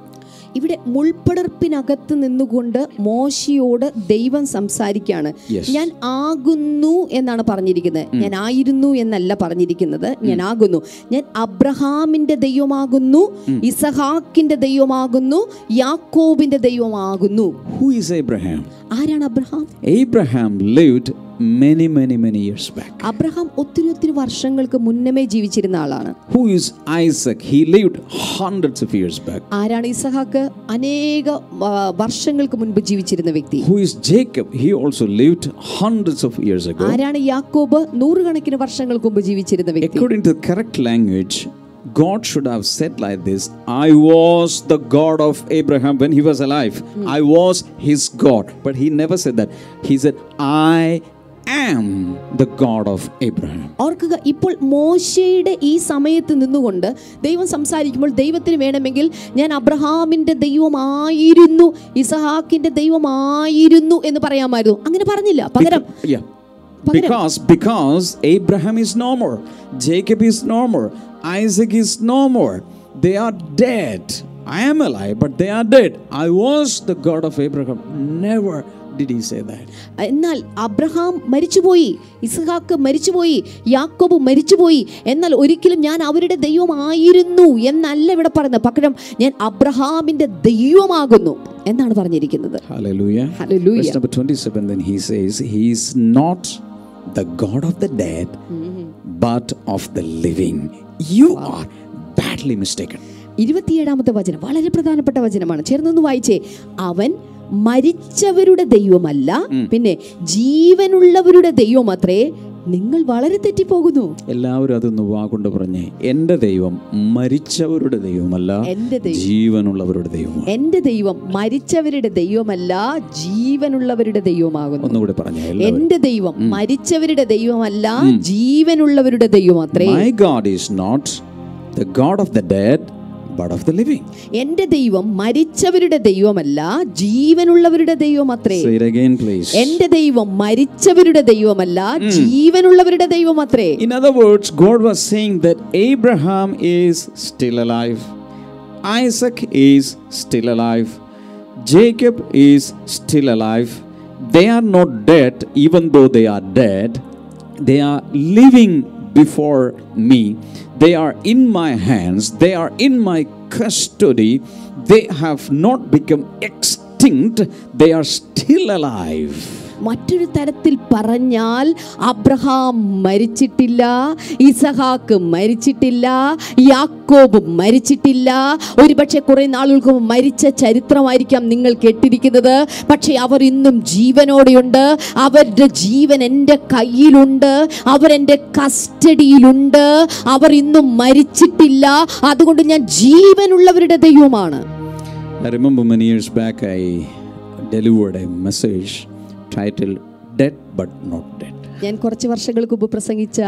ഇവിടെ മുൾപ്പടർപ്പിനകത്ത് നിന്നുകൊണ്ട് മോശിയോട് ദൈവം സംസാരിക്കുകയാണ്. ഞാൻ ആകുന്നു എന്നാണ് പറഞ്ഞിരിക്കുന്നത്. ഞാൻ ആയിരുന്നു എന്നല്ല പറഞ്ഞിരിക്കുന്നത്. ഞാൻ ആകുന്നു. ഞാൻ അബ്രഹാമിന്റെ ദൈവമാകുന്നു ഇസഹാക്കിന്റെ ദൈവമാകുന്നു യാക്കോബിന്റെ ദൈവമാകുന്നു. Who is Abraham? ആരാണ് Abraham? Abraham lived many, many, many years back. Abraham ഒത്തിരി ഒത്തിരി വർഷങ്ങൾക്ക് മുന്നമേ ജീവിച്ചിരുന്ന ആളാണ് Who is Isaac? He lived hundreds of years back. ആരാണ് ഇസഹാക്ക് അനേക ആ, വർഷങ്ങൾക്ക് മുൻപ് ജീവിച്ചിരുന്ന വ്യക്തി Who is Jacob? He also lived hundreds of years ago. ആരാണ് യാക്കോബ് നൂറുകണക്കിന് വർഷങ്ങൾക്ക് മുമ്പ് ജീവിച്ചിരുന്ന വ്യക്തി According to the correct language, God should have said like this I was the God of Abraham when he was alive. I was his God. But he never said that. He said, I am the God of Abraham. ഓർക്കുക ഇപ്പോൾ മോശയുടെ ഈ സമയത്ത് നിന്നുകൊണ്ട് ദൈവം സംസാരിക്കുമ്പോൾ ദൈവത്തിന് വേണമെങ്കിൽ ഞാൻ അബ്രഹാമിന്റെ ദൈവമായിരുന്നു ഇസഹാക്കിന്റെ ദൈവമായിരുന്നു എന്ന് പറയാമായിരുന്നു അങ്ങനെ പറഞ്ഞില്ല പകരം Beca- yeah. Because because Abraham is no more, Jacob is no more, Isaac is no more. They are dead. I am alive, but they are dead. I was the God of Abraham. Never did he say that. എന്നാൽ Abraham മരിച്ചുപോയി ഇസ്ഹാക്ക് മരിച്ചുപോയി യാക്കോബ് മരിച്ചുപോയി എന്നാൽ ഒരിക്കലും ഞാൻ അവരുടെ ദൈവമായിരുന്നു എന്നല്ല ഇവിടെ പറയുന്നത് പകരം ഞാൻ അബ്രഹാമിന്റെ ദൈവമാകുന്നു എന്നാണ് പറഞ്ഞിരിക്കുന്നത് Hallelujah. Hallelujah. Verse number 27, then he says, He is not the God of the dead, but of the living. You are badly mistaken. ഇരുപത്തിയേഴാമത്തെ വചനം വളരെ പ്രധാനപ്പെട്ട വചനമാണ് ചേർന്നൊന്ന് വായിച്ചേ അവൻ മരിച്ചവരുടെ ദൈവമല്ല പിന്നെ ജീവനുള്ളവരുടെ ദൈവമത്രേ നിങ്ങൾ വളരെ തെറ്റിപ്പോകുന്നു. എല്ലാവരും അതൊന്ന് വാഗൊണ്ട് പറഞ്ഞേ എന്റെ ദൈവം മരിച്ചവരുടെ ദൈവമല്ല എന്റെ ദൈവം. ജീവനുള്ളവരുടെ ദൈവമാണ്. എന്റെ ദൈവം മരിച്ചവരുടെ ദൈവമല്ല ജീവനുള്ളവരുടെ ദൈവമാകുന്നു. ഒന്നുകൂടി പറഞ്ഞേ എന്റെ ദൈവം മരിച്ചവരുടെ ദൈവമല്ല ജീവനുള്ളവരുടെ ദൈവം അത്രേ My God is not the God of the dead, but of the living. എന്റെ ദൈവം മരിച്ചവരുടെ ദൈവമല്ല ജീവനുള്ളവരുടെ ദൈവം അത്രേ Say it again, please. എന്റെ ദൈവം മരിച്ചവരുടെ ദൈവമല്ല ജീവനുള്ളവരുടെ ദൈവം അത്രേ In other words, God was saying that Abraham is still alive, Isaac is still alive, Jacob is still alive. They are not dead, even though they are dead. They are living before me. They are in my hands. They are in my custody. They have not become extinct. They are still alive. മറ്റൊരു തരത്തിൽ പറഞ്ഞാൽ Abraham മരിച്ചിട്ടില്ല ഇസഹാക്ക് മരിച്ചിട്ടില്ല യാക്കോബ് മരിച്ചിട്ടില്ല. ഒരുപക്ഷെ കുറേ നാളുകൾക്ക് മരിച്ച ചരിത്രമായിരിക്കാം നിങ്ങൾ കേട്ടിരിക്കുന്നത്. പക്ഷേ അവർ ഇന്നും ജീവനോടെയുണ്ട്. അവരുടെ ജീവൻ എന്റെ കയ്യിലുണ്ട്. അവരെന്റെ കസ്റ്റഡിയിലുണ്ട്. അവർ ഇന്നും മരിച്ചിട്ടില്ല. അതുകൊണ്ട് ഞാൻ ജീവനുള്ളവരുടെ ദൈവമാണ്. I remember many years back I delivered a message title dead but not dead ഞാൻ കുറച്ച് വർഷങ്ങൾക്ക് മുമ്പ് പ്രസംഗിച്ച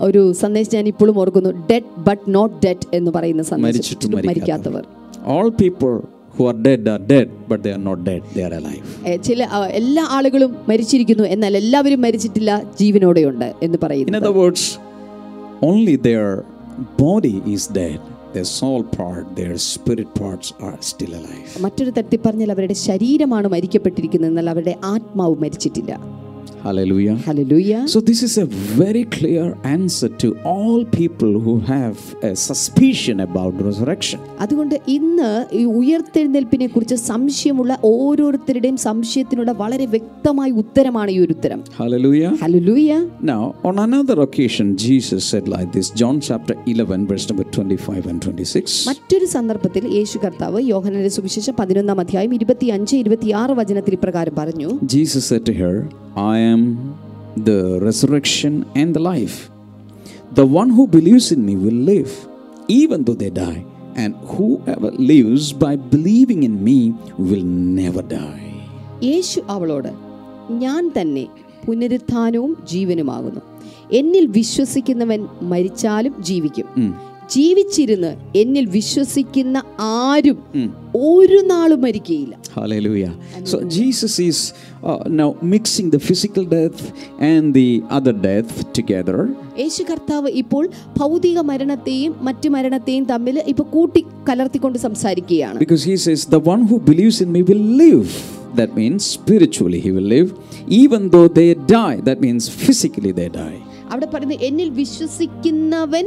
ഒരു സന്ദേശം ഞാൻ ഇപ്പോഴും ഓർക്കുന്നു. ഡെഡ് ബട്ട് നോട്ട് ഡെഡ് എന്ന് പറയുന്ന സന്ദേശം മരിക്കാത്തവർ. All people who are dead are dead but they are not dead they are alive ചില എല്ലാ ആളുകളും മരിച്ചിരിക്കുന്നു എന്നാൽ എല്ലാവരും മരിച്ചിട്ടില്ല ജീവനോടെയുണ്ട് എന്ന് പറയുന്നു in other words only their body is dead മറ്റൊരു തരത്തിൽ പറഞ്ഞാൽ അവരുടെ ശരീരമാണ് മരിക്കപ്പെട്ടിരിക്കുന്നത് എന്നാൽ അവരുടെ ആത്മാവ് മരിച്ചിട്ടില്ല. Hallelujah. Hallelujah So, this is a very clear answer to all people who have a suspicion about resurrection. അതുകൊണ്ട് ഇന്ന് ഈ ഉയർത്തെഴുന്നേൽപ്പിനെ കുറിച്ച് സംശയമുള്ള ഓരോരുത്തരുടെയും സംശയത്തിനുള്ള വളരെ വ്യക്തമായ ഉത്തരമാണ് ഈ ഒരു ഉത്തരം Hallelujah. Hallelujah Now, on another occasion, Jesus said like this John chapter 11, verse number 25 and 26. മറ്റൊരു സന്ദർഭത്തിൽ യേശു കർത്താവ് യോഹനന്റെ സുവിശേഷം പതിനൊന്നാം അധ്യായം ഇരുപത്തി അഞ്ച് ഇരുപത്തിയാറ് വചനത്തിൽ ഇപ്രകാരം പറഞ്ഞു Jesus said to her, I am the resurrection and the life. The one who believes in me will live, even though they die. And whoever lives by believing in me will never die. യേശു അവളോട് ഞാൻ തന്നെ പുനരുത്ഥാനവും ജീവനുമാകുന്നു എന്നിൽ വിശ്വസിക്കുന്നവൻ മരിച്ചാലും ജീവിക്കും ജീവിച്ചിരുന്ന് എന്നിൽ വിശ്വസിക്കുന്ന ആരും ഒരു നാളും മരിക്കുകയില്ല Hallelujah. So Jesus is uh, now mixing the physical death and the other death together. യേശു കർത്താവ് ഇപ്പോൾ ഭൗതിക മരണത്തെയും മറ്റു മരണത്തെയും തമ്മിൽ ഇപ്പൊ കൂട്ടി കലർത്തിക്കൊണ്ട് സംസാരിക്കുകയാണ് Because he says, The one who believes in me will live. That means spiritually he will live. Even though they die, that means physically they die. അവിടെ പറയുന്നത് എന്നിൽ വിശ്വസിക്കുന്നവൻ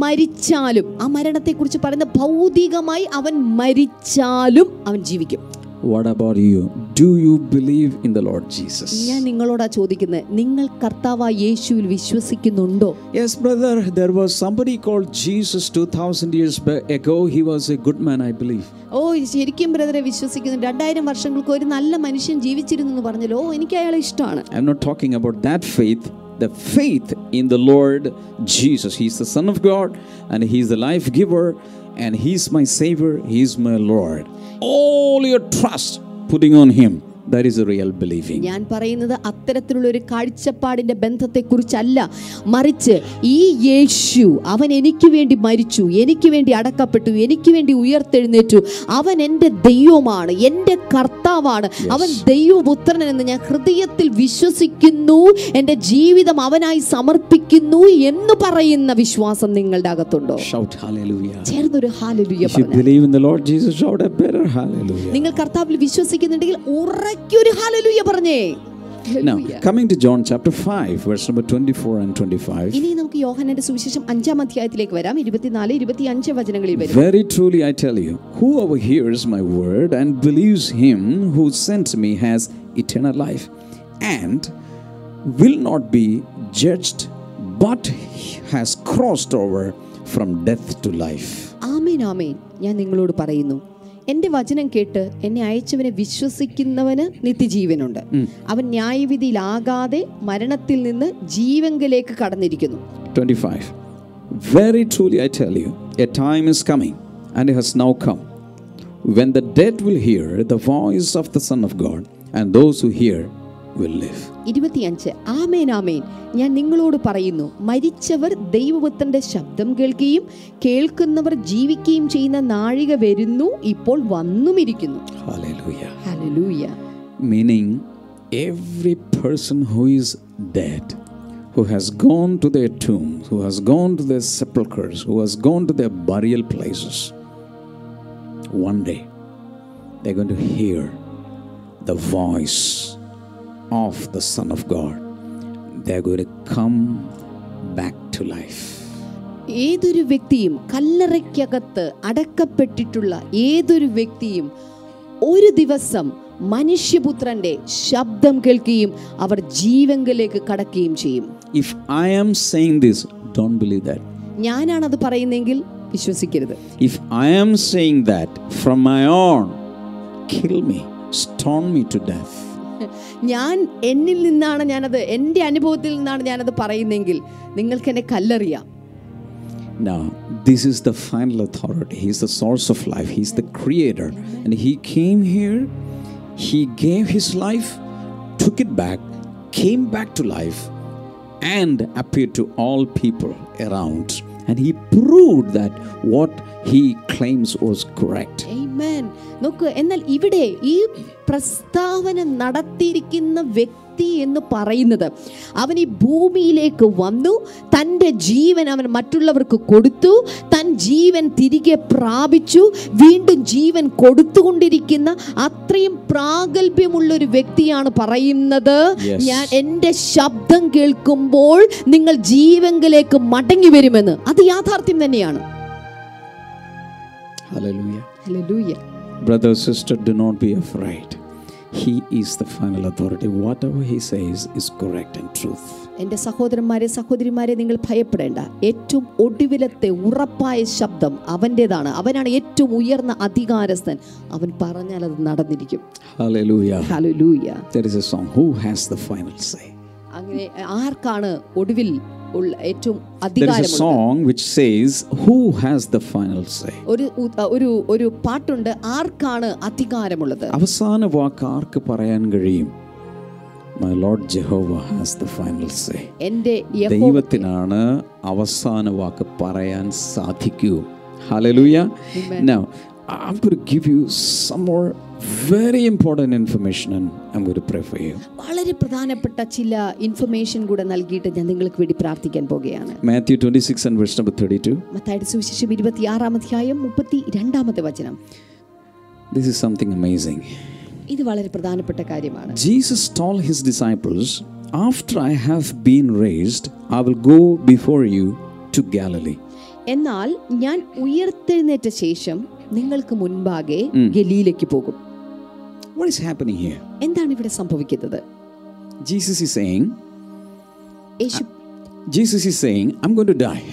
മരിച്ചാലും ആ മരണത്തെക്കുറിച്ച് പറയുന്ന ഭൗതികമായി അവൻ മരിച്ചാലും അവൻ ജീവിക്കും What about you? Do you believe in the Lord Jesus? ഞാൻ നിങ്ങളോടാ ചോദിക്കുന്നത് നിങ്ങൾ കർത്താവായ യേശുവിൽ വിശ്വസിക്കുന്നുണ്ടോ Yes, brother, there was somebody called Jesus 2000 years ba- ago. He was a good man, I believe. ഓ ശരിക്കും ബ്രദറെ വിശ്വസിക്കുന്നു രണ്ടായിരം വർഷങ്ങൾക്ക് ഒരു നല്ല മനുഷ്യൻ ജീവിച്ചിരുന്നു എന്ന് പറഞ്ഞല്ലോ ഓ എനിക്ക് അയാളെ ഇഷ്ടമാണ് I'm not talking about that faith. The faith in the Lord Jesus. He's the Son of God and He's the life giver and He's my Savior. He's my Lord. All your trust putting on Him. That is a real believing. ഞാൻ പറയുന്നത് അത്തരത്തിലുള്ള ഒരു കാഴ്ചപ്പാടിന്റെ ബന്ധത്തെക്കുറിച്ചല്ല മറിച്ച് ഈ യേശു അവൻ എനിക്ക് വേണ്ടി മരിച്ചു എനിക്ക് വേണ്ടി അടക്കപ്പെട്ടു എനിക്ക് വേണ്ടി ഉയർത്തെഴുന്നേറ്റു അവൻ എന്റെ ദൈവമാണ് എന്റെ കർത്താവാണ് അവൻ ദൈവപുത്രൻ എന്ന് ഞാൻ ഹൃദയത്തിൽ വിശ്വസിക്കുന്നു എന്റെ ജീവിതം അവനായി സമർപ്പിക്കുന്നു എന്ന് പറയുന്ന വിശ്വാസം നിങ്ങളുടെ അകത്തുണ്ടോ Shout hallelujah. ചേർന്നൊരു ഹാലലുയ If you പറഞ്ഞു believe in the Lord Jesus, shout a better hallelujah. നിങ്ങൾ കർത്താവിൽ വിശ്വസിക്കുന്നുണ്ടെങ്കിൽ ഉറക്കൊരു ഹാലലുയ പറഞ്ഞേ Now, coming to John chapter 5, verse number 24 and 25. ഇനി നമുക്ക് യോഹനന്റെ സുവിശേഷം അഞ്ചാം അധ്യായത്തിലേക്ക് വരാം ഇരുപത്തിനാല് ഇരുപത്തി അഞ്ച് വചനങ്ങളിൽ വരും Very truly I tell you, whoever hears my word and believes him who sent me has eternal life and will not be judged, but has crossed over from death to life. ആമേൻ ആമേൻ ഞാൻ നിങ്ങളോട് പറയുന്നു എന്റെ വചനം കേട്ട് എന്നെ അയച്ചവനെ വിശ്വസിക്കുന്നവന് നിത്യജീവനുണ്ട് അവൻ ന്യായവിധിയിലാകാതെ മരണത്തിൽ നിന്ന് ജീവങ്കലേക്ക് കടന്നിരിക്കുന്നു 25. Very truly I tell you, a time is coming, and it has now come, when the dead will hear the voice of the Son of God, and those who hear. ഇരുപത്തിയഞ്ച് ആമേൻ ആമേൻ ഞാൻ നിങ്ങളോട് പറയുന്നു മരിച്ചവർ ദൈവപുത്രന്റെ ശബ്ദം കേൾക്കുകയും കേൾക്കുന്നവർ ജീവിക്കുകയും ചെയ്യുന്ന നാഴിക വരുന്നു ഇപ്പോൾ വന്നുമിരിക്കുന്നു Hallelujah. Hallelujah meaning every person who is dead, who has gone to their tombs, who has gone to their sepulchres, who has gone to their burial places, one day they're going to hear the voice of the Son of God. They're going to come back to life. ഏതൊരു വ്യക്തിയും കല്ലറയ്ക്കകത്ത് അടക്കപ്പെട്ടിട്ടുള്ള ഏതൊരു വ്യക്തിയും ഒരു ദിവസം മനുഷ്യപുത്രന്റെ ശബ്ദം കേൾക്കുകയും അവർ ജീവങ്കലേക്ക് കടക്കുകയും ചെയ്യും If I am saying this, don't believe that. ഞാനാണത് പറയുന്നെങ്കിൽ വിശ്വസിക്കരുത് If I am saying that from my own, kill me, stone me to death. ഞാൻ എന്നിൽ നിന്നാണ് ഞാനത് എൻ്റെ അനുഭവത്തിൽ നിന്നാണ് ഞാനത് പറയുന്നെങ്കിൽ നിങ്ങൾക്ക് എന്നെ കല്ലെറിയാം Now, this is the final authority. He's the source of life, He's the creator. And He came here, He gave His life, took it back, came back to life, and appeared to all people around. And He proved that what He claims was correct. Amen. നോക്ക് എന്നാൽ ഇവിടെ ഈ പ്രസ്താവന നടത്തിയിരിക്കുന്ന വ്യക്തി എന്ന് പറയുന്നത് അവൻ ഈ ഭൂമിയിലേക്ക് വന്നു തന്റെ ജീവൻ അവൻ മറ്റുള്ളവർക്ക് കൊടുത്തു തൻ ജീവൻ തിരികെ പ്രാപിച്ചു വീണ്ടും ജീവൻ കൊടുത്തുകൊണ്ടിരിക്കുന്ന അത്രയും പ്രാഗൽഭ്യമുള്ള ഒരു വ്യക്തിയാണ് പറയുന്നത്. ഞാൻ എന്റെ ശബ്ദം കേൾക്കുമ്പോൾ നിങ്ങൾ ജീവങ്കിലേക്ക് മടങ്ങി വരുമെന്ന്. അത് യാഥാർത്ഥ്യം തന്നെയാണ്. Hallelujah. Hallelujah Brother, sister, do not be afraid. He is the final authority. Whatever He says is correct and truth. എൻ്റെ സഹോദരന്മാരെ സഹോദരിമാരെ നിങ്ങൾ ഭയപ്പെടേണ്ട ഏറ്റവും ഒടുവിലത്തെ ഉറപ്പായ ശബ്ദം അവൻ്റെതാണ് അവനാണ് ഏറ്റവും ഉയർന്ന അധികാരസ്ഥൻ അവൻ പറഞ്ഞാൽ അത് നടന്നിരിക്കും Hallelujah. Hallelujah There is a song. Who has the final say? അങ്ങനെ ആർക്കാണ് ഒടുവിൽ ഉള്ള ഏറ്റവും There is a അധികാരമുള്ളത് song which says, Who has the final say? ഒരു ഉ- ഒരു ഒരു പാട്ടുണ്ട് ആർക്കാണ് അധികാരമുള്ളത് അവസാന വാക്ക് ആർക്ക് പറയാൻ കഴിയും my Lord Jehovah has the final say എൻ്റെ യഹോ ദൈവത്തിനാണ് അവസാന വാക്ക് പറയാൻ സാധിക്കൂ ഹലലൂയ Now, I'm going to give you some more very important information and I'm going to pray for you. വളരെ പ്രധാനപ്പെട്ട ചില ഇൻഫർമേഷൻ കൂടെ നൽകിയിട്ട് ഞാൻ നിങ്ങൾക്ക് വേണ്ടി പ്രാർത്ഥിക്കാൻ പോകുകയാണ് Matthew 26 and verse number 32. മത്തായുടെ സുവിശേഷം ഇരുപത്തിയാറാം അധ്യായം മുപ്പത്തി രണ്ടാമത്തെ വചനം This is something amazing. ഇത് വളരെ പ്രധാനപ്പെട്ട കാര്യമാണ് Jesus told his disciples, After I have been raised, I will go before you to Galilee. എന്നാൽ ഞാൻ ഉയർത്തെഴുന്നേറ്റ ശേഷം നിങ്ങൾക്ക് മുൻപാകെ ഗലീലേക്ക് പോകും What is happening here? എന്താണ് ഇവിടെ സംഭവിക്കുന്നത് Jesus is saying, Yeshu Jesus is saying, I'm going to die.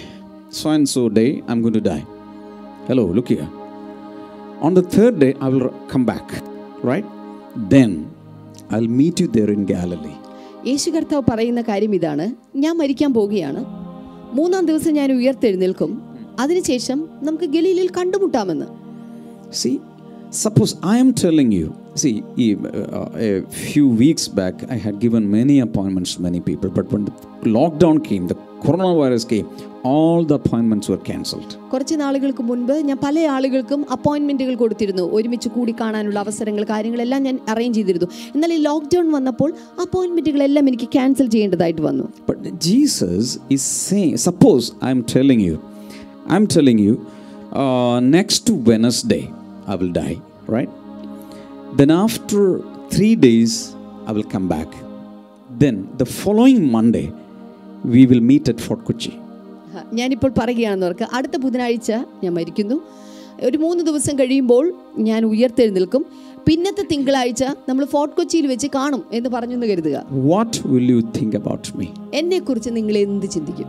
So and so day, I'm going to die. Hello, look here. On the third day, I will come back, right? Then I'll meet you there in Galilee. യേശു കർത്താവ് പറയുന്ന കാര്യം ഇതാണ് ഞാൻ മരിക്കാൻ പോവുകയാണ് മൂന്നാം ദിവസം ഞാൻ ഉയർത്തെഴുന്നേൽക്കും അതിനുശേഷം നമുക്ക് ഗലീലിൽ കണ്ടുമുട്ടാമെന്ന് See, suppose I am telling you, see, e- uh, a few weeks back, I had given many appointments to many people, but when the lockdown came, the coronavirus came, all the appointments were cancelled. കുറച്ച് നാളുകൾക്ക് മുൻപ് ഞാൻ പല ആളുകൾക്കും അപ്പോയിൻമെന്റുകൾ കൊടുത്തിരുന്നു ഒരുമിച്ച് കൂടി കാണാനുള്ള അവസരങ്ങൾ കാര്യങ്ങളെല്ലാം ഞാൻ അറേഞ്ച് ചെയ്തിരുന്നു എന്നാൽ ഈ ലോക്ക്ഡൗൺ വന്നപ്പോൾ അപ്പോയിൻമെന്റുകളെല്ലാം എനിക്ക് ക്യാൻസൽ ചെയ്യേണ്ടതായിട്ട് വന്നു But Jesus is saying, suppose I'm telling you, I'm telling you, uh, next Wednesday I will die, right? Then after three days I will come back. Then the following Monday we will meet at Fort Kochi. ഹ, ഞാനിപ്പോൾ പറയുകയാണെന്നവർക്ക് അടുത്ത ബുധനാഴ്ച ഞാൻ മരിക്കുന്നു ഒരു മൂന്ന് ദിവസം കഴിയുമ്പോൾ ഞാൻ ഉയർത്തെഴുന്നേൽക്കും പിന്നത്തെ തിങ്കളാഴ്ച നമ്മൾ ഫോർട്ട് കൊച്ചിയിൽ വെച്ച് കാണും എന്ന് പറഞ്ഞെന്ന് കരുതുക What will you think about me? എന്നെക്കുറിച്ച് നിങ്ങൾ എന്ത് ചിന്തിക്കും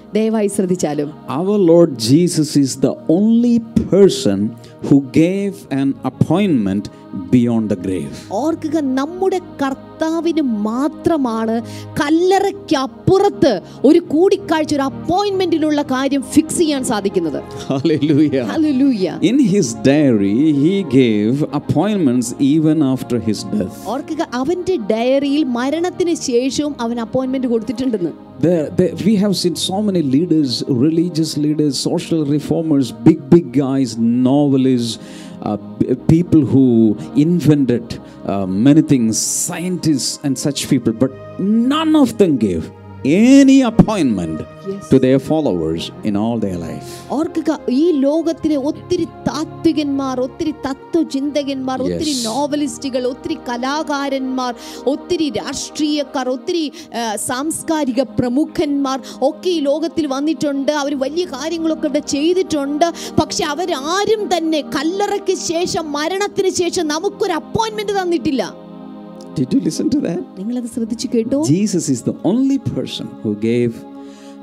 ദയവായി ശ്രദ്ധിച്ചാലും Our Lord Jesus is the only person who gave an appointment beyond the grave. ഓർക്കുക നമ്മുടെ കർത്താവിന് മാത്രമാണ് കല്ലറയ്ക്കപ്പുറത്ത് ഒരു കൂടിക്കാഴ്ച ഒരു അപ്പോയിന്റ്മെന്റിലുള്ള കാര്യം ഫിക്സ് ചെയ്യാൻ സാധിക്കുന്നത് Hallelujah. Hallelujah In his diary, he gave appointments even after his death. ഓർക്കുക അവന്റെ ഡയറിയിൽ മരണത്തിന് ശേഷവും അവൻ അപ്പോയിന്റ്മെന്റ് കൊടുത്തിട്ടുണ്ടെന്ന് There, there, we have seen so many leaders, religious leaders, social reformers, big, big guys, novelists, uh, people who invented uh, many things, scientists and such people, but none of them gave any appointment Yes. to their followers in all their life. ഓർക്കുക ഈ ലോകത്തിലെ ഒത്തിരി താത്വികന്മാർ ഒത്തിരി തത്വചിന്തകന്മാർ ഒത്തിരി. നോവലിസ്റ്റുകൾ ഒത്തിരി കലാകാരന്മാർ ഒത്തിരി രാഷ്ട്രീയക്കാർ ഒത്തിരി സാംസ്കാരിക പ്രമുഖന്മാർ ഒക്കെ ഈ ലോകത്തിൽ വന്നിട്ടുണ്ട് അവർ വലിയ കാര്യങ്ങളൊക്കെ ഇവിടെ ചെയ്തിട്ടുണ്ട് പക്ഷെ അവരാരും തന്നെ കല്ലറയ്ക്ക് ശേഷം മരണത്തിന് ശേഷം നമുക്കൊരു അപ്പോയിന്റ്മെന്റ് തന്നിട്ടില്ല Did you listen to that? നിങ്ങളത് ശ്രദ്ധിച്ചു കേട്ടോ Jesus is the only person who gave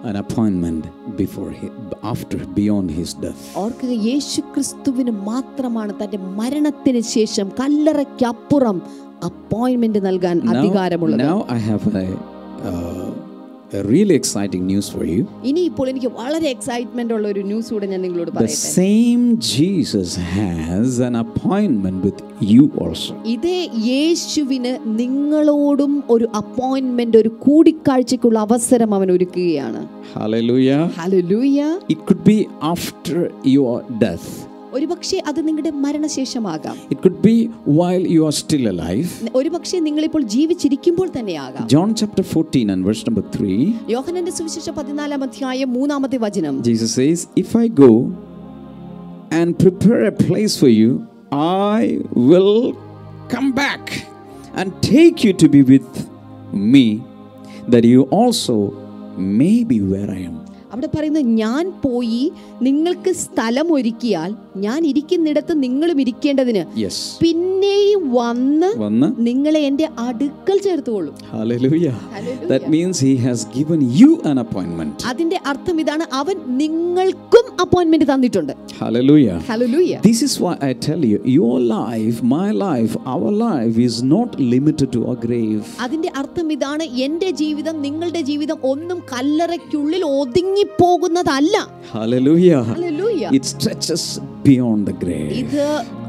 an appointment before he, after beyond his death. ഓർക്കുക യേശു ക്രിസ്തുവിന് മാത്രമാണ് തന്റെ മരണത്തിന് ശേഷം കല്ലറയ്ക്കപ്പുറം അപ്പോയിന്റ്മെന്റ് നൽകാൻ Now, അധികാരമുള്ളത് now I have a, uh, a really exciting news for you. ഇനി ഇപ്പോൾ എനിക്ക് വളരെ എക്സൈറ്റ്മെന്റ് ഉള്ള ഒരു ന്യൂസ് കൂടെ ഞാൻ നിങ്ങളോട് The പറയട്ടെ same Jesus has an appointment with you also. ഇതേ യേശുവിന് നിങ്ങളോടും ഒരു അപ്പോയിന്റ്മെന്റ് ഒരു കൂടിക്കാഴ്ചക്കുള്ള അവസരം അവൻ ഒരുക്കുകയാണ് Hallelujah. Hallelujah It could be after your death, ഒരുപക്ഷെ അത് നിങ്ങളുടെ മരണശേഷമാകാം it could be while you are still alive. ഒരുപക്ഷെ നിങ്ങളിപ്പോൾ ജീവിച്ചിരിക്കുമ്പോൾ തന്നെയാകാം John chapter 14 and verse number 3, യോഹനന്റെ സുവിശേഷം പതിനാലാം അധ്യായം മൂന്നാമത്തെ വചനം Jesus says, If I go and prepare a place for you, I will come back and take you to be with me, that you also may be where I am. അവിടെ പറയുന്നത് ഞാൻ പോയി നിങ്ങൾക്ക് സ്ഥലം ഒരുക്കിയാൽ ഞാൻ ഇരിക്കുന്നിടത്ത് നിങ്ങളും ഇരിക്കേണ്ടതിന്. പിന്നെയും വന്ന് വന്ന് നിങ്ങളെ എന്റെ അടുക്കൽ ചേർത്തുകൊള്ളും. അതിന്റെ അർത്ഥം ഇതാണ് അവൻ നിങ്ങൾക്കും അപ്പോയിന്റ്മെന്റ് തന്നിട്ടുണ്ട്. അതിന്റെ അർത്ഥം ഇതാണ് എന്റെ ജീവിതം നിങ്ങളുടെ ജീവിതം ഒന്നും കല്ലറയ്ക്കുള്ളിൽ ഒതുങ്ങി ഹല്ലേലൂയ It stretches beyond the grave. ഇത്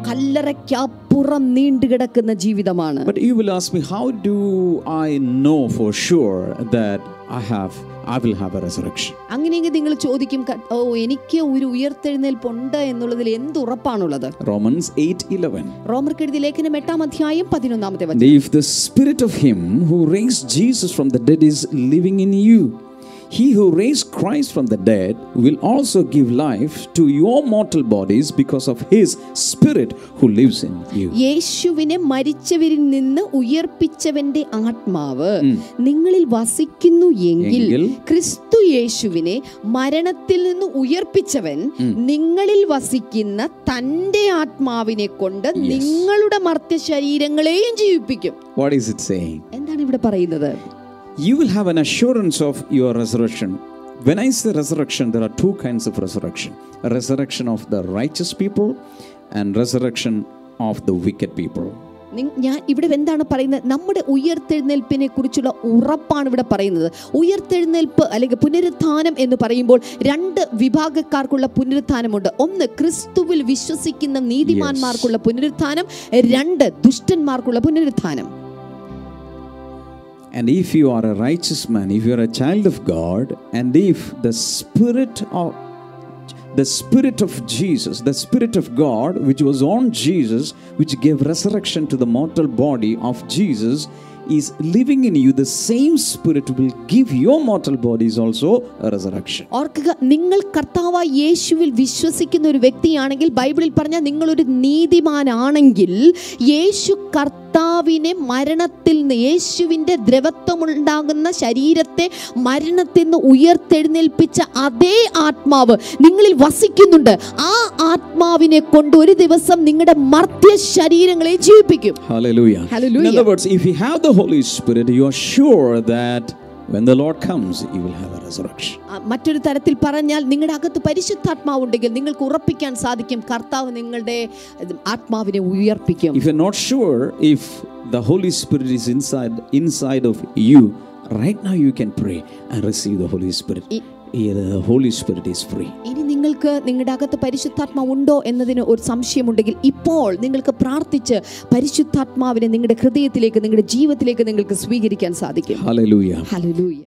കല്ലറയ്ക്കപ്പുറം നീണ്ടുകിടക്കുന്ന ജീവിതമാണ് But you will ask me, how do I know for sure that I have, I will have a resurrection? അങ്ങനെയെങ്കിൽ നിങ്ങൾ ചോദിക്കും ഓ എനിക്ക് ഒരു ഉയർത്തെഴുന്നേൽപ്പ് ഉയർത്തെഴുന്നേൽപ്പുണ്ട് എന്നുള്ളതിൽ എന്ത് ഉറപ്പാണുള്ളത് Romans 8 11. റോമർക്ക് എഴുതിയ ലേഖനം എട്ടാം അധ്യായം പതിനൊന്നാമത്തെ And വചനം if the spirit of him who raised Jesus from the dead is living in you, he who raised Christ from the dead will also give life to your mortal bodies because of his spirit who lives in you. യേശുവിനെ മരിച്ചവരിൽ നിന്ന് ഉയർപ്പിച്ചവന്റെ ആത്മാവ് നിങ്ങളിൽ വസിക്കുന്നു എങ്കിൽ എങ്കിൽ ക്രിസ്തു യേശുവിനെ മരണത്തിൽ നിന്ന് ഉയർപ്പിച്ചവൻ നിങ്ങളിൽ വസിക്കുന്ന തന്റെ ആത്മാവിനെ കൊണ്ട് നിങ്ങളുടെ മർത്യ ശരീരങ്ങളെയും ജീവിപ്പിക്കും What is it saying? എന്താണ് ഇവിടെ പറയുന്നത് You will have an assurance of your resurrection. When I say resurrection, there are two kinds of resurrection a resurrection of the righteous people and resurrection of the wicked people. നി- ഞാൻ ഇവിടെ എന്താണ് പറയുന്നത് നമ്മുടെ ഉയർത്തെഴുന്നേൽപ്പിനെ കുറിച്ചുള്ള ഉറപ്പാണ് ഇവിടെ പറയുന്നത് ഉയർത്തെഴുന്നേൽപ്പ് അല്ലെങ്കിൽ പുനരുത്ഥാനം എന്ന് പറയുമ്പോൾ രണ്ട് വിഭാഗക്കാർക്കുള്ള പുനരുത്ഥാനമുണ്ട് ഒന്ന് ക്രിസ്തുവിൽ വിശ്വസിക്കുന്ന നീതിമാന്മാർക്കുള്ള പുനരുത്ഥാനം രണ്ട് ദുഷ്ടന്മാർക്കുള്ള പുനരുത്ഥാനം and if you are a righteous man, if you are a child of God, and if the spirit of the spirit of Jesus, the spirit of God, which was on Jesus, which gave resurrection to the mortal body of Jesus, is living in you, the same spirit will give your mortal bodies also a resurrection. ഓർക്കുക നിങ്ങൾ കർത്താവായ യേശുവിൽ വിശ്വസിക്കുന്ന ഒരു വ്യക്തിയാണെങ്കിൽ ബൈബിളിൽ പറഞ്ഞാൽ നിങ്ങളൊരു നീതിമാനാണെങ്കിൽ യേശു കർത്താവിനെ മരണത്തിൽ നിന്ന് യേശുവിന്റെ ദ്രവത്വമുണ്ടാകുന്ന ശരീരത്തെ മരണത്തിൽ നിന്ന് ഉയർത്തെഴുന്നേൽപ്പിച്ച അതേ ആത്മാവ് നിങ്ങളിൽ വസിക്കുന്നുണ്ട്. ആ ആത്മാവിനെ കൊണ്ട് ഒരു ദിവസം നിങ്ങളുടെ മർത്യ ശരീരങ്ങളെ ജീവിപ്പിക്കും Hallelujah. Hallelujah. In other words, if you have the Holy Spirit, you are sure that when the Lord comes, you will have a resurrection. ആ, മറ്റൊരു തരത്തിൽ പറഞ്ഞാൽ നിങ്ങളുടെ അകത്ത് പരിശുദ്ധാത്മാവുണ്ടെങ്കിൽ നിങ്ങൾക്ക് ഉറപ്പിക്കാൻ സാധിക്കും കർത്താവ് നിങ്ങളുടെ ഇത് ആത്മാവിനെ ഉയർപ്പിക്കും If you're not sure if the Holy Spirit is inside inside of you, right now you can pray and receive the Holy Spirit. Holy Spirit is free. ഇനി നിങ്ങൾക്ക് നിങ്ങളുടെ അകത്ത് പരിശുദ്ധാത്മാവ് ഉണ്ടോ എന്നതിന് ഒരു സംശയമുണ്ടെങ്കിൽ ഇപ്പോൾ നിങ്ങൾക്ക് പ്രാർത്ഥിച്ച് പരിശുദ്ധാത്മാവിനെ നിങ്ങളുടെ ഹൃദയത്തിലേക്ക് നിങ്ങളുടെ ജീവിതത്തിലേക്ക് നിങ്ങൾക്ക് സ്വീകരിക്കാൻ സാധിക്കും Hallelujah. ഹല്ലേലൂയ